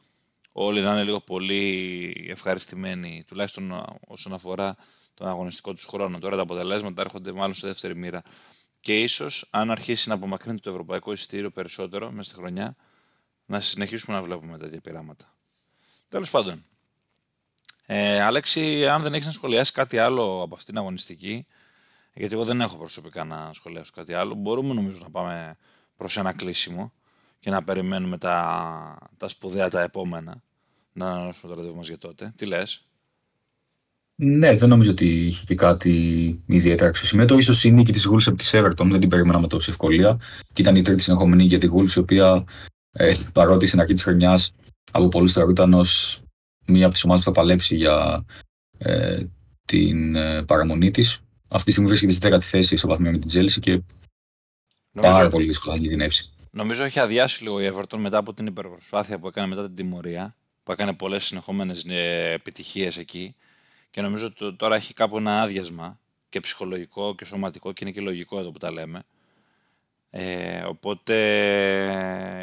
όλοι να είναι λίγο πολύ ευχαριστημένοι, τουλάχιστον όσον αφορά τον αγωνιστικό τους χρόνο. Τώρα τα αποτελέσματα έρχονται μάλλον στη δεύτερη μοίρα. Και ίσως, αν αρχίσει να απομακρύνει το ευρωπαϊκό εισιτήριο περισσότερο μέσα στη χρονιά, να συνεχίσουμε να βλέπουμε τέτοια πειράματα. Τέλος πάντων. Ε, Αλέξη, αν δεν έχεις να σχολιάσεις κάτι άλλο από αυτήν την αγωνιστική, γιατί εγώ δεν έχω προσωπικά να σχολιάσω κάτι άλλο, μπορούμε νομίζω να πάμε προς ένα κλείσιμο και να περιμένουμε τα, τα σπουδαία τα επόμενα. Να ανανεώσουμε το ραντεβού μα για τότε. Τι λες; Ναι, δεν νομίζω ότι είχε και κάτι ιδιαίτερα αξιοσημείωτο. σω η νίκη της Γούλη από της Everton δεν την περίμενα με τόση ευκολία. Και ήταν η τρίτη συνεχόμενη για τη Γούλη, η οποία ε, παρότι στην αρχή της χρονιάς από πολλούς θεωρούταν ως μία από τις ομάδες που θα παλέψει για ε, την ε, παραμονή της. Αυτή τη στιγμή βρίσκεται στη δέκατη θέση στο βαθμό με την Τζέλση και νομίζω, πάρα πολύ δύσκολα να κινδυνεύσει. Νομίζω έχει αδειάσει λίγο η Everton μετά από την υπερπροσπάθεια που έκανε μετά την τιμωρία, που έκανε πολλές συνεχόμενες ε, επιτυχίες εκεί. Και νομίζω ότι τώρα έχει κάπου ένα άδειασμα και ψυχολογικό και σωματικό και είναι και λογικό εδώ που τα λέμε. Ε, οπότε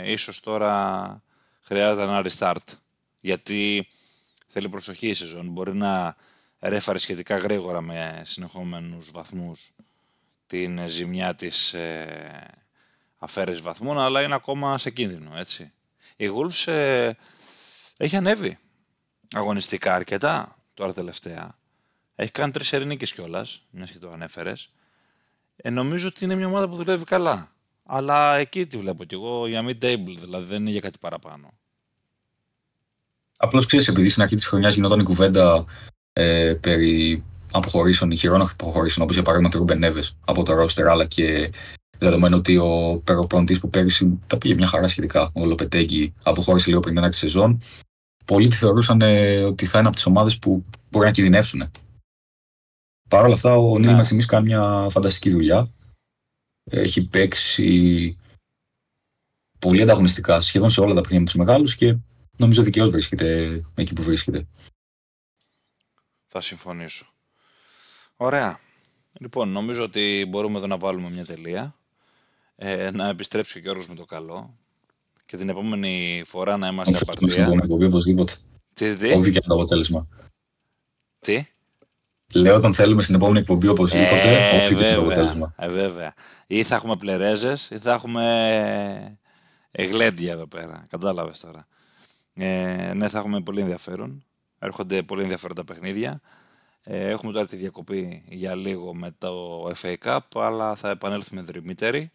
ίσως τώρα χρειάζεται ένα restart γιατί θέλει προσοχή η σεζόν. Μπορεί να ρέφαρε σχετικά γρήγορα με συνεχόμενους βαθμούς την ζημιά της ε, αφαίρεσης βαθμών, αλλά είναι ακόμα σε κίνδυνο, έτσι. Η Wolves ε, έχει ανέβει αγωνιστικά αρκετά τώρα τελευταία. Έχει κάνει τρεις ερηνίκες κιόλας, μιας και το ανέφερες. Ε, νομίζω ότι είναι μια ομάδα που δουλεύει καλά. Αλλά εκεί τη βλέπω κι εγώ για mid-table, δηλαδή δεν είναι για κάτι παραπάνω. Απλώς ξέρεις, επειδή στην αρχή της χρονιάς γινόταν η κουβέντα ε, περί αποχωρήσεων, ηχηρών αποχωρήσεων, όπως για παράδειγμα του Ρούμπεν Νέβες από το ρόστερ, αλλά και δεδομένου ότι ο περοπροντή που πέρυσι τα πήγε μια χαρά σχετικά, ο Λοπετέγκη, αποχώρησε λίγο πριν την άρχη σεζόν. Πολλοί τη θεωρούσαν ε, ότι θα είναι από τις ομάδες που μπορεί να κινδυνεύσουν. Παρ' όλα αυτά, ο Νίλ Μαξιμής κάνει μια φανταστική δουλειά. Έχει παίξει πολύ ανταγωνιστικά σχεδόν σε όλα τα παιχνίδια με τους μεγάλους και νομίζω δικαίω βρίσκεται εκεί που βρίσκεται. Θα συμφωνήσω. Ωραία. Λοιπόν, νομίζω ότι μπορούμε εδώ να βάλουμε μια τελεία. Ε, να επιστρέψει και ο Γιώργος με το καλό. Και την επόμενη φορά να είμαστε απαρτία. Στην επόμενη εκπομπή οπωσδήποτε. Τι, τι; Όχι και το αποτέλεσμα. Τι; Λέω όταν θέλουμε στην επόμενη εκπομπή οπωσδήποτε. Ε, όχι βέβαια, το αποτέλεσμα. Ε, βέβαια. Ή θα έχουμε πλερέζες ή θα έχουμε εγλέντια εδώ πέρα. Κατάλαβες τώρα. Ε, ναι, θα έχουμε πολύ ενδιαφέρον. Έρχονται πολύ ενδιαφέροντα παιχνίδια. Ε, έχουμε τώρα τη διακοπή για λίγο με το FA Cup, αλλά θα επανέλθουμε δρυμύτεροι.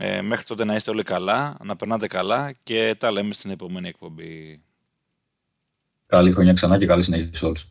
Ε, μέχρι τότε να είστε όλοι καλά, να περνάτε καλά και τα λέμε στην επόμενη εκπομπή. Καλή χρονιά ξανά και καλή συνέχεια σε όλους.